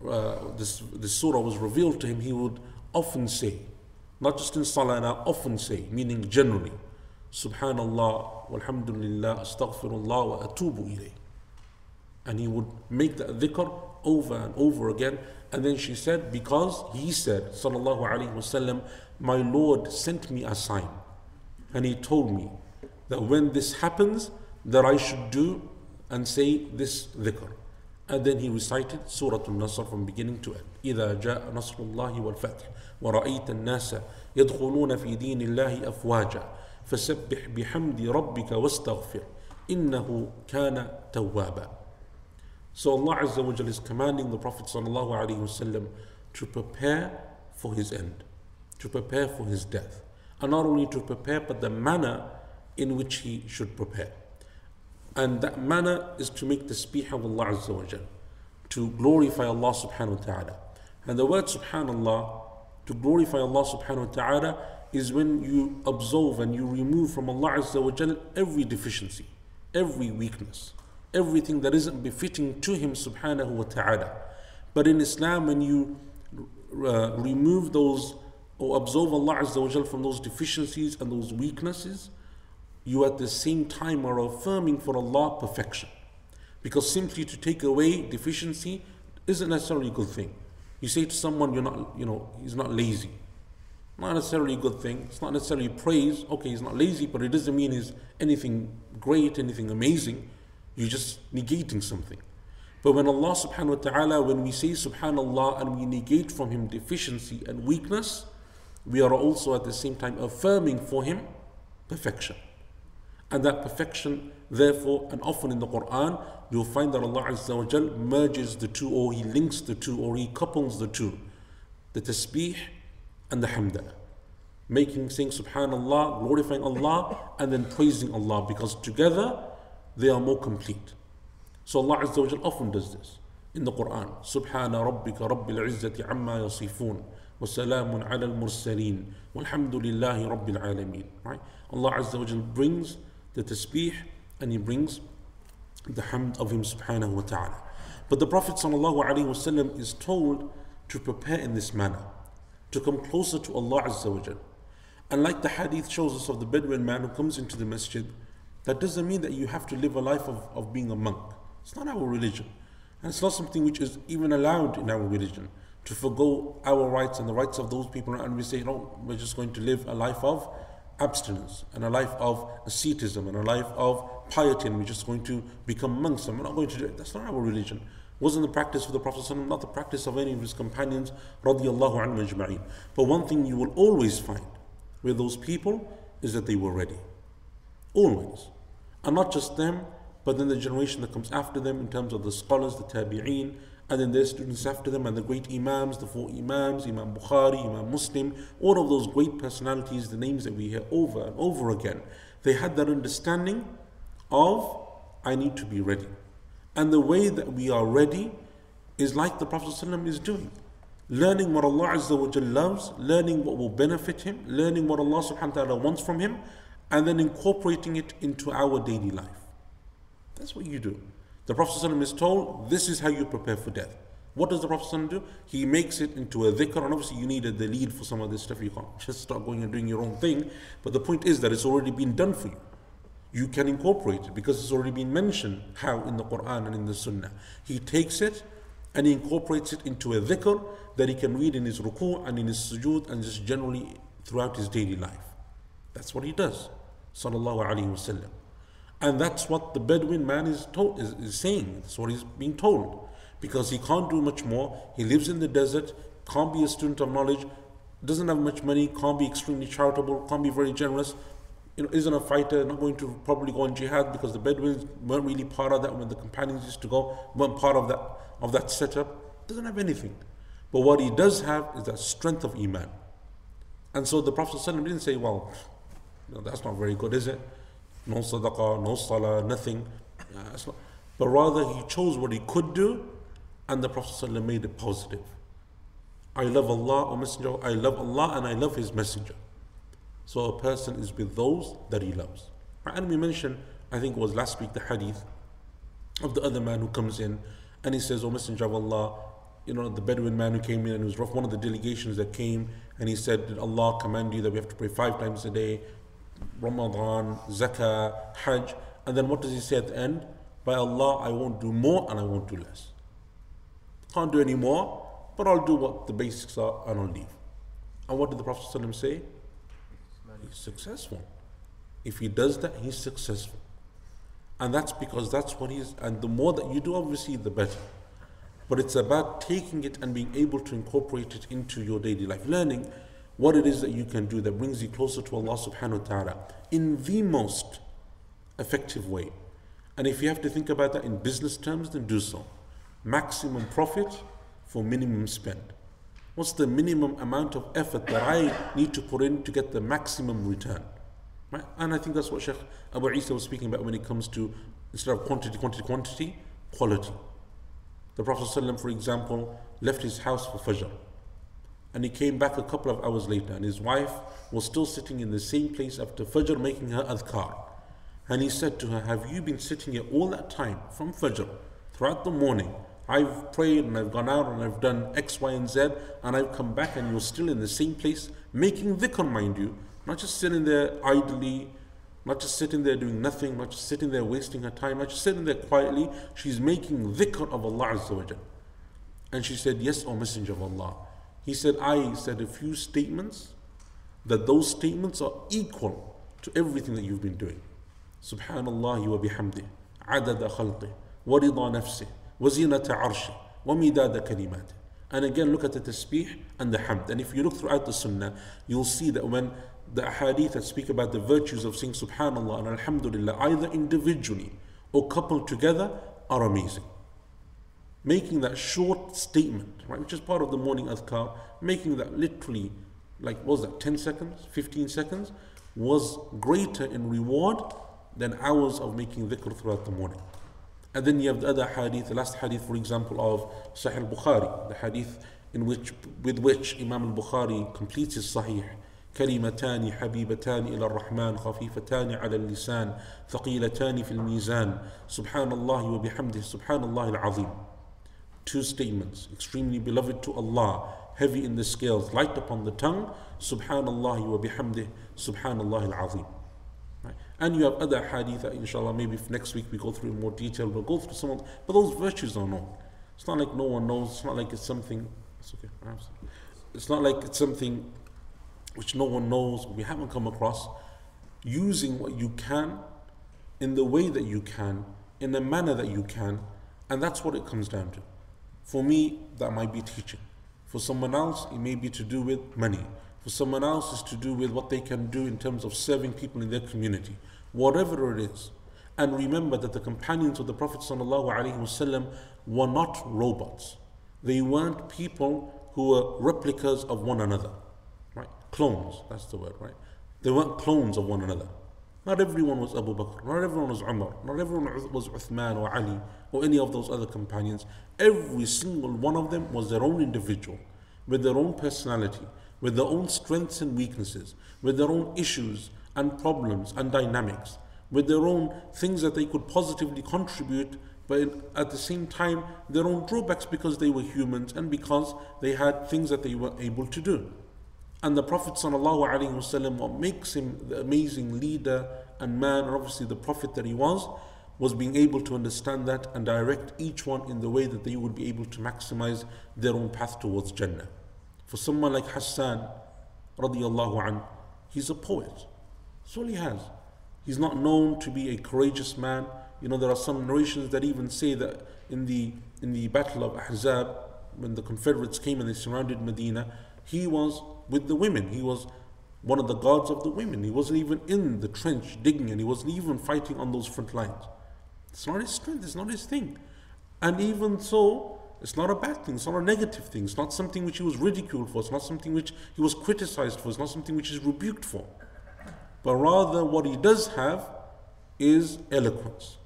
uh, this this surah was revealed to him, he would often say, not just in salah, and I often say, meaning generally, Subhanallah, walhamdulillah, astaghfirullah, wa atubu ilayh. And he would make that dhikr over and over again. And then she said, because he said, Sallallahu Alaihi Wasallam, my Lord sent me a sign. And he told me that when this happens, that I should do and say this dhikr. And then he recited Surah Al-Nasr from beginning to end. إذا جاء نصر الله والفتح ورأيت الناس يدخلون في دين الله أفواجا فسبح بحمد ربك واستغفر إنه كان توابا So Allah Azza wa is commanding the Prophet sallallahu alaihi wasallam to prepare for his end, to prepare for his death. And not only to prepare, but the manner in which he should prepare. And that manner is to make the speech of Allah Azza wa to glorify Allah subhanahu wa ta'ala. And the word subhanallah to glorify Allah subhanahu wa ta'ala is when you absolve and you remove from Allah Azza wa Jal every deficiency, every weakness, everything that isn't befitting to Him subhanahu wa ta'ala. But in Islam, when you uh, remove those or absolve Allah Azza from those deficiencies and those weaknesses, you at the same time are affirming for Allah perfection. Because simply to take away deficiency isn't necessarily a good thing. You say to someone, you're not, you know, he's not lazy. Not necessarily a good thing. It's not necessarily praise. Okay, he's not lazy, but it doesn't mean he's anything great, anything amazing. You're just negating something. But when Allah subhanahu wa ta'ala, when we say subhanallah and we negate from him deficiency and weakness, we are also at the same time affirming for him perfection. And that perfection, therefore, and often in the Quran, you'll find that Allah Azza wa merges the two, or He links the two, or He couples the two the tasbih and the hamdah. Making, saying subhanallah, glorifying Allah, and then praising Allah because together they are more complete. So Allah Azza wa often does this in the Quran. Subhana rabbika rabbil izzati amma. وسلام على المرسلين والحمد لله رب العالمين right Allah Azza wa Jal brings the tasbih and he brings the hamd of him subhanahu wa ta'ala. But the Prophet sallallahu is told to prepare in this manner, to come closer to Allah Azza wa Jal. And like the hadith shows us of the Bedouin man who comes into the masjid, that doesn't mean that you have to live a life of, of being a monk. It's not our religion. And it's not something which is even allowed in our religion. to forego our rights and the rights of those people, and we say, no, we're just going to live a life of abstinence and a life of asceticism and a life of piety, and we're just going to become monks, and we're not going to do it. That's not our religion. Wasn't the practice of the Prophet, not the practice of any of his companions, radiallahu ajma'in. But one thing you will always find with those people is that they were ready. Always. And not just them, but then the generation that comes after them in terms of the scholars, the tabi'een, and then their students after them, and the great imams, the four imams, Imam Bukhari, Imam Muslim, all of those great personalities, the names that we hear over and over again, they had that understanding of, I need to be ready. And the way that we are ready is like the Prophet ﷺ is doing. Learning what Allah Azza wa loves, learning what will benefit him, learning what Allah subhanahu wa ta'ala wants from him, and then incorporating it into our daily life. That's what you do. The Prophet ﷺ is told, this is how you prepare for death. What does the Prophet do? He makes it into a dhikr, and obviously you needed the lead for some of this stuff. You can't just start going and doing your own thing. But the point is that it's already been done for you. You can incorporate it because it's already been mentioned how in the Quran and in the Sunnah. He takes it and he incorporates it into a dhikr that he can read in his ruku' and in his sujood and just generally throughout his daily life. That's what he does. Sallallahu Alaihi Wasallam. And that's what the Bedouin man is, told, is, is saying. That's what he's being told. Because he can't do much more. He lives in the desert, can't be a student of knowledge, doesn't have much money, can't be extremely charitable, can't be very generous, you know, isn't a fighter, not going to probably go on jihad because the Bedouins weren't really part of that when the companions used to go, weren't part of that of that setup. Doesn't have anything. But what he does have is that strength of Iman. And so the Prophet ﷺ didn't say, well, you know, that's not very good, is it? No sadaqah, no salah, nothing. But rather he chose what he could do and the Prophet ﷺ made it positive. I love Allah, O Messenger, I love Allah and I love His Messenger. So a person is with those that he loves. And we mentioned, I think it was last week, the hadith of the other man who comes in and he says, O Messenger of Allah, you know, the Bedouin man who came in and was one of the delegations that came and he said, Did Allah command you that we have to pray five times a day? Ramadan, Zakah, Hajj, and then what does he say at the end? By Allah, I won't do more and I won't do less. Can't do any more, but I'll do what the basics are and I'll leave. And what did the Prophet ﷺ say? He's successful. If he does that, he's successful. And that's because that's what he's, and the more that you do, obviously, the better. But it's about taking it and being able to incorporate it into your daily life. Learning what it is that you can do that brings you closer to Allah subhanahu wa ta'ala in the most effective way. And if you have to think about that in business terms, then do so. Maximum profit for minimum spend. What's the minimum amount of effort that I need to put in to get the maximum return? Right? And I think that's what Sheikh Abu Isa was speaking about when it comes to instead of quantity, quantity, quantity, quality. The Prophet, ﷺ, for example, left his house for Fajr. And he came back a couple of hours later, and his wife was still sitting in the same place after Fajr making her adhkar. And he said to her, Have you been sitting here all that time from Fajr throughout the morning? I've prayed and I've gone out and I've done X, Y, and Z, and I've come back and you're still in the same place making dhikr, mind you, not just sitting there idly, not just sitting there doing nothing, not just sitting there wasting her time, not just sitting there quietly. She's making dhikr of Allah Azza wa And she said, Yes, O Messenger of Allah. He said, I said a few statements that those statements are equal to everything that you've been doing. Subhanallah wa bihamdih, adada khalqih, wa rida nafsih, wa zinata arshih, wa midada kalimatih. And again, look at the tasbih and the hamd. And if you look throughout the sunnah, you'll see that when the hadith that speak about the virtues of saying subhanallah and alhamdulillah, either individually or coupled together, are amazing making that short statement, right, which is part of the morning adhkar, making that literally, like, what was that, 10 seconds, 15 seconds, was greater in reward than hours of making dhikr throughout the morning. And then you have the other hadith, the last hadith, for example, of Sahih al-Bukhari, the hadith in which, with which Imam al-Bukhari completes his Sahih. كلمتان حبيبتان إلى الرحمن خفيفتان على اللسان ثقيلتان في الميزان سبحان الله وبحمده سبحان الله العظيم Two statements, extremely beloved to Allah, heavy in the scales, light upon the tongue, Subhanallah you wa bihamdih, Subhanallah al-Azim. And you have other hadith that inshallah maybe next week we go through in more detail, we'll go through some of but those virtues are known. It's not like no one knows, it's not like it's something It's okay. It's not like it's something which no one knows, we haven't come across. Using what you can in the way that you can, in the manner that you can, and that's what it comes down to. For me, that might be teaching. For someone else, it may be to do with money. For someone else, it's to do with what they can do in terms of serving people in their community. Whatever it is. And remember that the companions of the Prophet ﷺ were not robots. They weren't people who were replicas of one another. Right? Clones, that's the word, right? They weren't clones of one another. Not everyone was Abu Bakr, not everyone was Umar, not everyone was Uthman or Ali or any of those other companions. Every single one of them was their own individual, with their own personality, with their own strengths and weaknesses, with their own issues and problems and dynamics, with their own things that they could positively contribute, but at the same time, their own drawbacks because they were humans and because they had things that they were able to do. And the Prophet ﷺ, what makes him the amazing leader and man, and obviously the Prophet that he was, was being able to understand that and direct each one in the way that they would be able to maximize their own path towards Jannah. For someone like Hassan, radiallahu he's a poet. That's all he has. He's not known to be a courageous man. You know, there are some narrations that even say that in the in the Battle of Ahzab, when the Confederates came and they surrounded Medina, he was with the women. He was one of the guards of the women. He wasn't even in the trench digging and he wasn't even fighting on those front lines. It's not his strength, it's not his thing. And even so, it's not a bad thing, it's not a negative thing, it's not something which he was ridiculed for, it's not something which he was criticized for, it's not something which is rebuked for. But rather, what he does have is eloquence,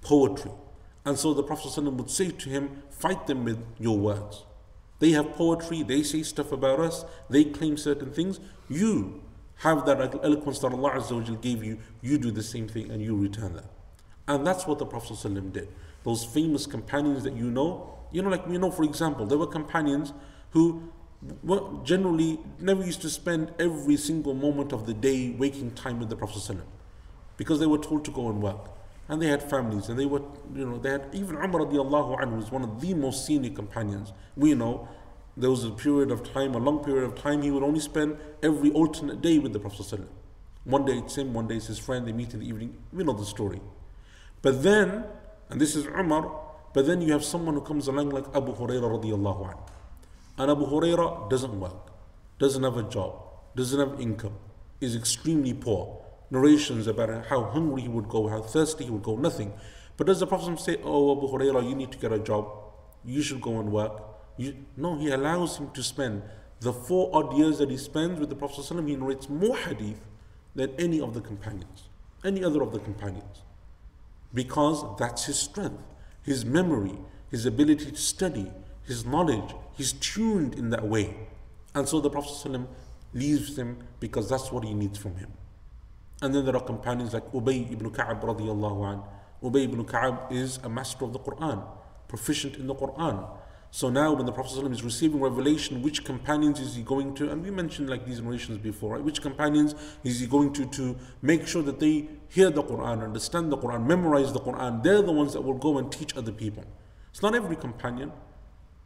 poetry. And so the Prophet would say to him, Fight them with your words. They have poetry, they say stuff about us, they claim certain things. You have that eloquence that Allah Azza gave you, you do the same thing and you return that. And that's what the Prophet ﷺ did. Those famous companions that you know, you know, like you know, for example, there were companions who generally never used to spend every single moment of the day waking time with the Prophet ﷺ because they were told to go and work. And they had families, and they were, you know, they had even Umar radiallahu anhu was one of the most senior companions. We know there was a period of time, a long period of time, he would only spend every alternate day with the Prophet. One day it's him, one day it's his friend, they meet in the evening. We know the story. But then, and this is Umar, but then you have someone who comes along like Abu Hurairah radiallahu anhu. And Abu Hurairah doesn't work, doesn't have a job, doesn't have income, is extremely poor narrations about how hungry he would go, how thirsty he would go, nothing. But does the Prophet say, Oh, Abu Hurairah, you need to get a job, you should go and work? You, no, he allows him to spend the four odd years that he spends with the Prophet. he narrates more hadith than any of the companions, any other of the companions. Because that's his strength, his memory, his ability to study, his knowledge. He's tuned in that way. And so the Prophet ﷺ leaves him because that's what he needs from him. And then there are companions like Ubay ibn Ka'ab radiallahu an. Ubay ibn Ka'ab is a master of the Quran, proficient in the Quran. So now when the Prophet ﷺ is receiving revelation, which companions is he going to? And we mentioned like these narrations before, right? Which companions is he going to to make sure that they hear the Quran, understand the Quran, memorize the Quran? They're the ones that will go and teach other people. It's not every companion.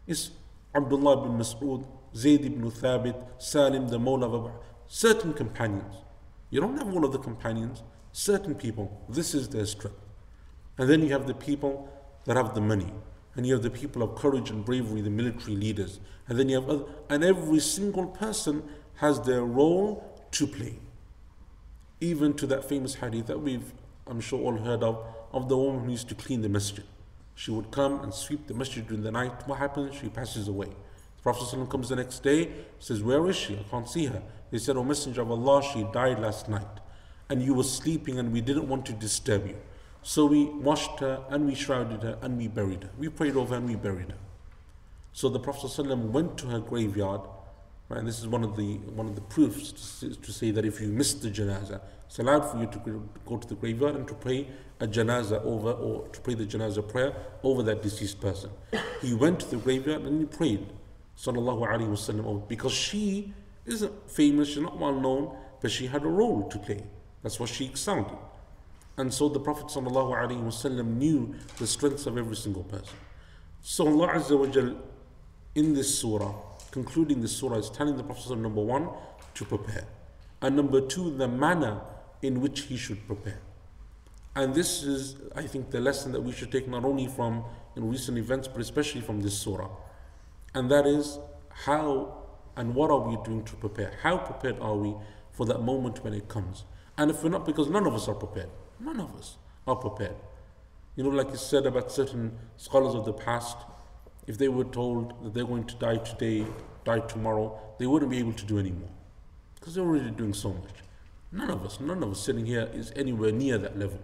It's Abdullah bin Mas'ud, Zayd ibn Thabit, Salim the Mawla of certain companions. You don't have all of the companions. Certain people, this is their strength. And then you have the people that have the money. And you have the people of courage and bravery, the military leaders. And then you have other, and every single person has their role to play. Even to that famous hadith that we've, I'm sure, all heard of, of the woman who used to clean the masjid. She would come and sweep the masjid during the night. What happens? She passes away. Prophet comes the next day, says, Where is she? I can't see her. They said, O Messenger of Allah, she died last night. And you were sleeping and we didn't want to disturb you. So we washed her and we shrouded her and we buried her. We prayed over and we buried her. So the Prophet ﷺ went to her graveyard, right, and this is one of the one of the proofs to, to say that if you miss the janazah, it's allowed for you to go to the graveyard and to pray a janazah over or to pray the janazah prayer over that deceased person. He went to the graveyard and he prayed, sallallahu alaihi wasallam, because she isn't famous, she's not well known, but she had a role to play. That's what she excelled in. And so the Prophet sallallahu alaihi wasallam knew the strengths of every single person. So Allah Azza wa Jal, in this surah, concluding this surah is telling the Prophet number one, to prepare. And number two, the manner in which he should prepare. And this is, I think, the lesson that we should take not only from in recent events, but especially from this surah. And that is how and what are we doing to prepare? How prepared are we for that moment when it comes? And if we're not, because none of us are prepared, none of us are prepared. You know, like you said about certain scholars of the past, if they were told that they're going to die today, die tomorrow, they wouldn't be able to do anymore because they're already doing so much. None of us, none of us sitting here is anywhere near that level.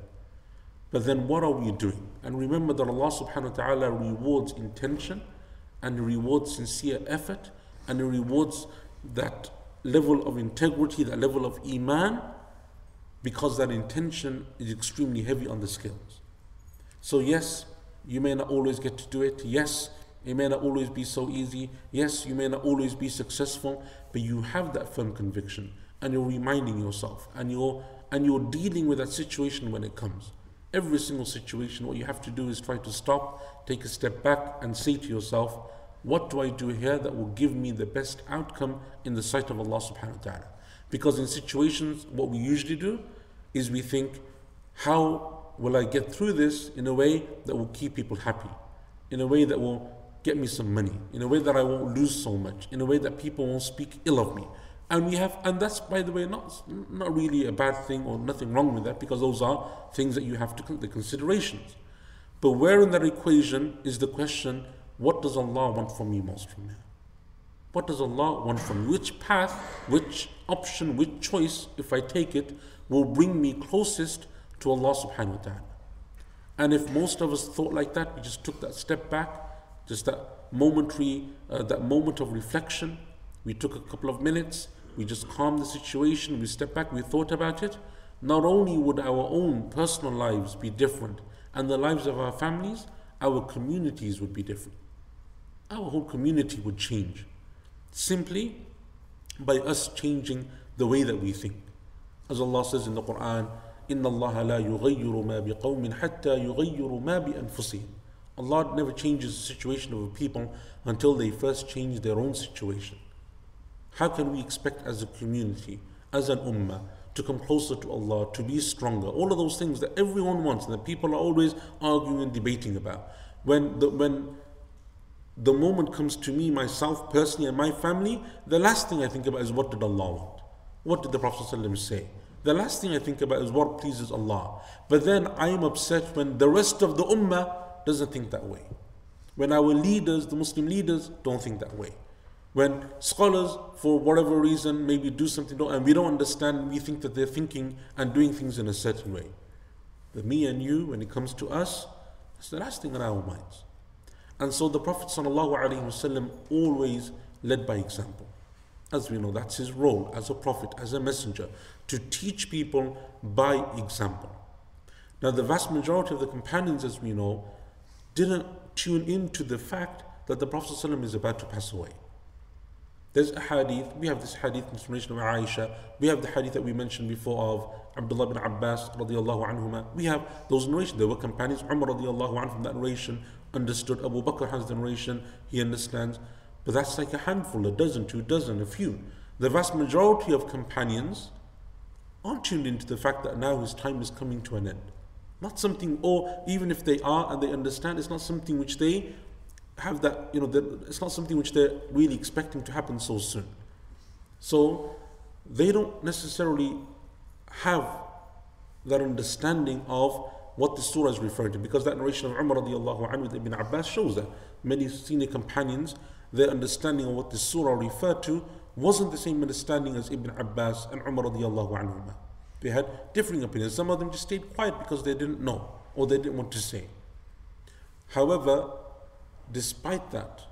But then what are we doing? And remember that Allah subhanahu wa ta'ala rewards intention and it rewards sincere effort and it rewards that level of integrity, that level of iman, because that intention is extremely heavy on the scales. So, yes, you may not always get to do it. Yes, it may not always be so easy. Yes, you may not always be successful, but you have that firm conviction and you're reminding yourself and you're and you're dealing with that situation when it comes. Every single situation, what you have to do is try to stop, take a step back, and say to yourself, What do I do here that will give me the best outcome in the sight of Allah subhanahu wa ta'ala? Because in situations, what we usually do is we think, How will I get through this in a way that will keep people happy? In a way that will get me some money, in a way that I won't lose so much, in a way that people won't speak ill of me. And we have, and that's by the way not not really a bad thing or nothing wrong with that because those are things that you have to the considerations. But where in that equation is the question: What does Allah want from me most from here? What does Allah want from me? Which path, which option, which choice, if I take it, will bring me closest to Allah Subhanahu wa Taala? And if most of us thought like that, we just took that step back, just that momentary, uh, that moment of reflection. We took a couple of minutes we just calmed the situation, we stepped back, we thought about it, not only would our own personal lives be different and the lives of our families, our communities would be different. Our whole community would change simply by us changing the way that we think. As Allah says in the Quran, إن الله لا يغير ما بقوم حتى يغيروا ما بأنفسهم. Allah never changes the situation of a people until they first change their own situation. How can we expect as a community, as an ummah, to come closer to Allah, to be stronger? All of those things that everyone wants and that people are always arguing and debating about. When the, when the moment comes to me, myself personally, and my family, the last thing I think about is what did Allah want? What did the Prophet ﷺ say? The last thing I think about is what pleases Allah. But then I am upset when the rest of the ummah doesn't think that way. When our leaders, the Muslim leaders, don't think that way. When scholars, for whatever reason, maybe do something and we don't understand, we think that they're thinking and doing things in a certain way. But me and you, when it comes to us, it's the last thing in our minds. And so the Prophet ﷺ always led by example. As we know, that's his role as a prophet, as a messenger, to teach people by example. Now, the vast majority of the companions, as we know, didn't tune in to the fact that the Prophet ﷺ is about to pass away. There's a hadith, we have this hadith the of Aisha, we have the hadith that we mentioned before of Abdullah bin Abbas radiallahu anhuma. We have those narrations, there were companions, Umar radiallahu anhu from that narration understood, Abu Bakr has the narration, he understands. But that's like a handful, a dozen, two dozen, a few. The vast majority of companions aren't tuned into the fact that now his time is coming to an end. Not something, or even if they are and they understand, it's not something which they have that, you know, it's not something which they're really expecting to happen so soon. So they don't necessarily have that understanding of what the surah is referring to because that narration of Umar radiallahu anhu with Ibn Abbas shows that many senior companions their understanding of what the surah referred to wasn't the same understanding as Ibn Abbas and Umar radiallahu anhu. They had differing opinions. Some of them just stayed quiet because they didn't know or they didn't want to say. However, despite that,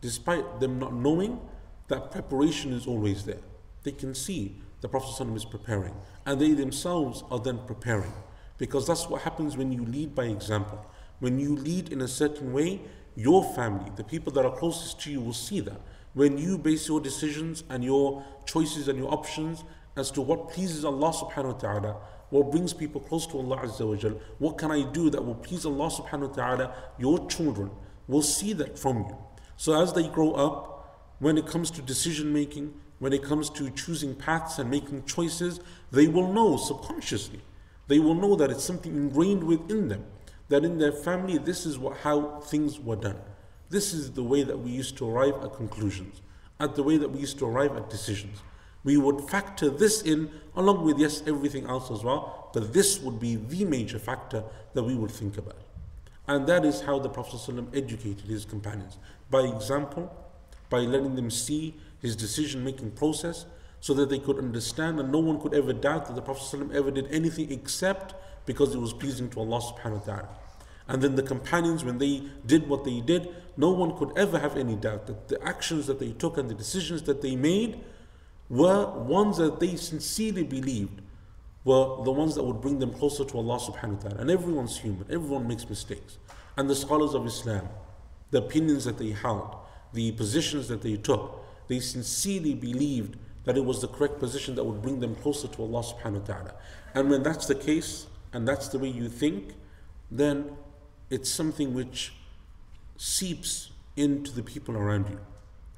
despite them not knowing that preparation is always there. They can see the Prophet is preparing, and they themselves are then preparing. Because that's what happens when you lead by example. When you lead in a certain way, your family, the people that are closest to you, will see that. When you base your decisions and your choices and your options as to what pleases Allah subhanahu wa ta'ala, what brings people close to Allah Azza wa Jal, what can I do that will please Allah subhanahu wa ta'ala, your children, will see that from you. So as they grow up, when it comes to decision making, when it comes to choosing paths and making choices, they will know subconsciously. They will know that it's something ingrained within them, that in their family, this is what, how things were done. This is the way that we used to arrive at conclusions, at the way that we used to arrive at decisions. We would factor this in along with, yes, everything else as well, but this would be the major factor that we would think about. And that is how the Prophet ﷺ educated his companions by example, by letting them see his decision making process so that they could understand and no one could ever doubt that the Prophet ﷺ ever did anything except because it was pleasing to Allah subhanahu wa ta'ala. And then the companions, when they did what they did, no one could ever have any doubt that the actions that they took and the decisions that they made were ones that they sincerely believed were the ones that would bring them closer to Allah subhanahu wa ta'ala. And everyone's human, everyone makes mistakes. And the scholars of Islam, the opinions that they held, the positions that they took, they sincerely believed that it was the correct position that would bring them closer to Allah subhanahu wa ta'ala. And when that's the case, and that's the way you think, then it's something which seeps into the people around you.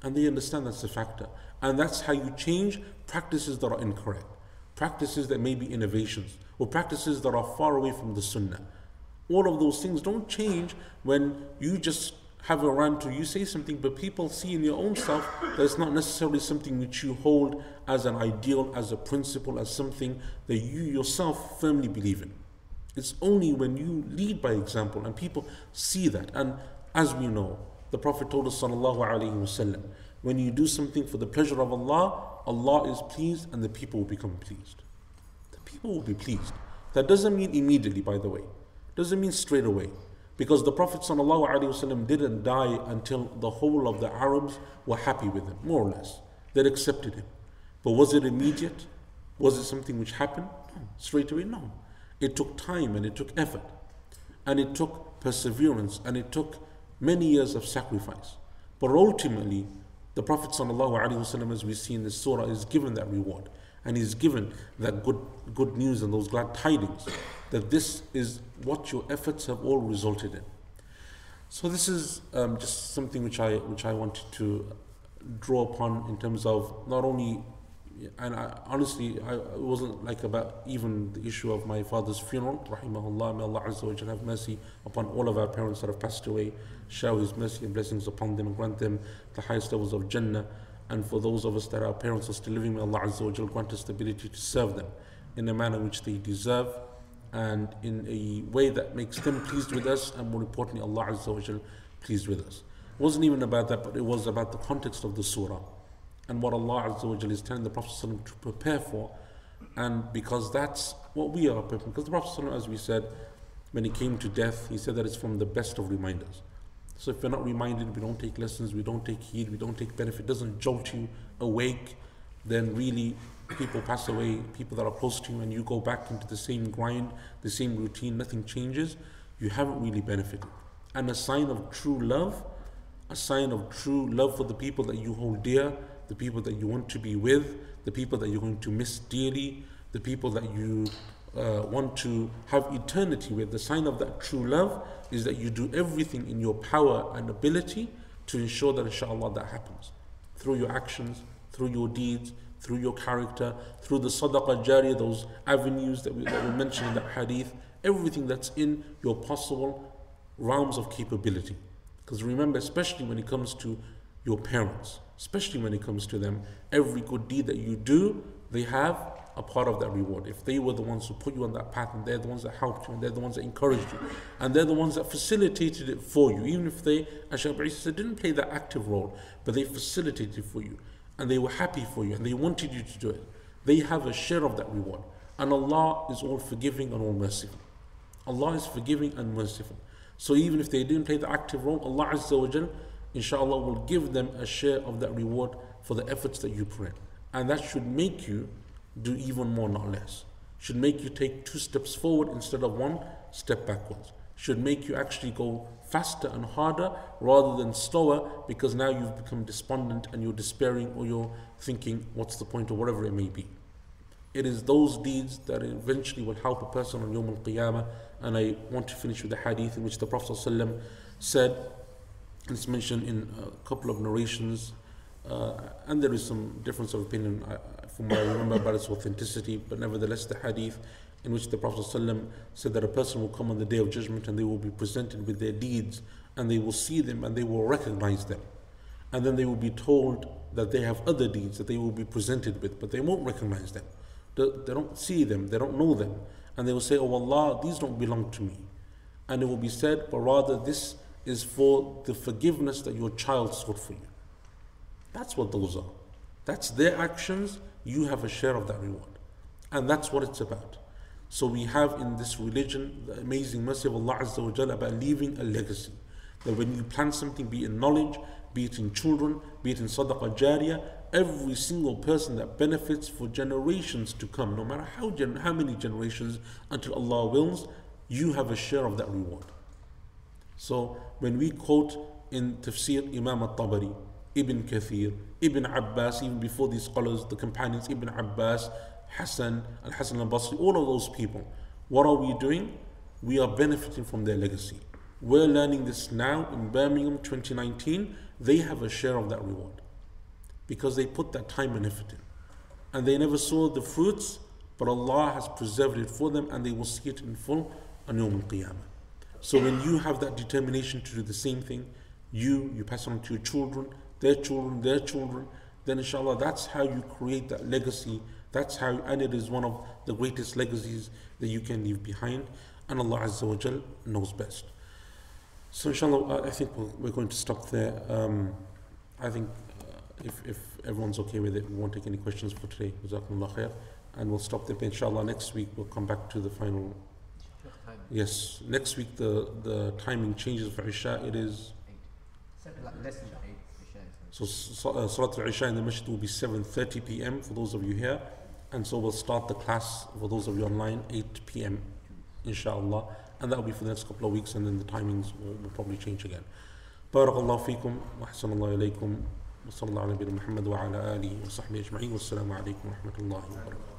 And they understand that's the factor. And that's how you change practices that are incorrect, practices that may be innovations, or practices that are far away from the sunnah. All of those things don't change when you just have a rant or you say something, but people see in your own self that it's not necessarily something which you hold as an ideal, as a principle, as something that you yourself firmly believe in. It's only when you lead by example and people see that. And as we know, the Prophet told us, wasallam, when you do something for the pleasure of Allah, Allah is pleased and the people will become pleased. The people will be pleased. That doesn't mean immediately, by the way. Doesn't mean straight away. Because the Prophet ﷺ didn't die until the whole of the Arabs were happy with him, more or less. They accepted him. But was it immediate? Was it something which happened? No. Straight away, no. It took time and it took effort. And it took perseverance and it took many years of sacrifice. But ultimately, the Prophet ﷺ, as we see in this surah, is given that reward. And he's given that good, good news and those glad tidings that this is what your efforts have all resulted in. So this is um, just something which I which I wanted to draw upon in terms of not only and I, honestly I, it wasn't like about even the issue of my father's funeral rahimahullah may Allah have mercy upon all of our parents that have passed away shower his mercy and blessings upon them and grant them the highest levels of Jannah and for those of us that our parents are still living may Allah Azza wa grant us the ability to serve them in a manner which they deserve and in a way that makes them pleased with us and more importantly Allah Azza wa pleased with us. It wasn't even about that, but it was about the context of the surah and what Allah Azza wa is telling the Prophet to prepare for. And because that's what we are preparing. Because the Prophet, as we said, when he came to death, he said that it's from the best of reminders. So if we're not reminded, we don't take lessons, we don't take heed, we don't take benefit, doesn't jolt you awake, then really people pass away, people that are close to you, and you go back into the same grind, the same routine, nothing changes, you haven't really benefited. And a sign of true love, a sign of true love for the people that you hold dear, the people that you want to be with, the people that you're going to miss dearly, the people that you uh, want to have eternity with. The sign of that true love is that you do everything in your power and ability to ensure that, inshallah, that happens through your actions, through your deeds, through your character, through the sadaqah jariyah, those avenues that we, that we mentioned in that hadith, everything that's in your possible realms of capability. Because remember, especially when it comes to your parents, especially when it comes to them, every good deed that you do, they have a part of that reward. If they were the ones who put you on that path and they're the ones that helped you and they're the ones that encouraged you and they're the ones that facilitated it for you, even if they, as Shaykh said, didn't play that active role, but they facilitated it for you and they were happy for you and they wanted you to do it, they have a share of that reward. And Allah is all forgiving and all merciful. Allah is forgiving and merciful. So even if they didn't play the active role, Allah Azza wa Jal, inshallah, will give them a share of that reward for the efforts that you put in. And that should make you do even more, not less. Should make you take two steps forward instead of one step backwards. Should make you actually go faster and harder rather than slower because now you've become despondent and you're despairing or you're thinking, what's the point, or whatever it may be. It is those deeds that eventually will help a person on Yawm al Qiyamah. And I want to finish with the hadith in which the Prophet ﷺ said, it's mentioned in a couple of narrations Uh, and there is some difference of opinion uh, what I remember about its authenticity, but nevertheless, the hadith in which the Prophet ﷺ said that a person will come on the day of judgment and they will be presented with their deeds and they will see them and they will recognize them. And then they will be told that they have other deeds that they will be presented with, but they won't recognize them. They don't see them, they don't know them. And they will say, Oh Allah, these don't belong to me. And it will be said, but rather this is for the forgiveness that your child sought for you. That's what those are. That's their actions, you have a share of that reward. And that's what it's about. So we have in this religion the amazing mercy of Allah Azza wa about leaving a legacy. That when you plant something, be it in knowledge, be it in children, be it in sadaqah jariyah, every single person that benefits for generations to come, no matter how, gen- how many generations until Allah wills, you have a share of that reward. So when we quote in Tafsir Imam al-Tabari, Ibn Kathir, Ibn Abbas, even before these scholars, the companions, Ibn Abbas, Hassan, Al Hassan al Basri, all of those people. What are we doing? We are benefiting from their legacy. We're learning this now in Birmingham 2019. They have a share of that reward because they put that time and effort in. And they never saw the fruits, but Allah has preserved it for them and they will see it in full on Yawm al Qiyamah. So when you have that determination to do the same thing, you, you pass on to your children, their children, their children, then inshallah that's how you create that legacy that's how, and it is one of the greatest legacies that you can leave behind. And Allah Azza wa Jal knows best. So, inshallah, I think we're going to stop there. Um, I think uh, if, if everyone's okay with it, we won't take any questions for today. Jazakumullah khair. And we'll stop there. Inshallah, next week we'll come back to the final. Yes, next week the, the timing changes for Isha. It is. Less than. So, uh, Salat al-Isha in the masjid will be 7.30 p.m. for those of you here. And so we'll start the class for those of you online 8 p.m. inshallah. And that will be for the next couple of weeks and then the timings will, will probably change again. بارك الله فيكم وأحسن الله إليكم وصلى الله على نبينا محمد وعلى آله وصحبه أجمعين والسلام عليكم ورحمة الله وبركاته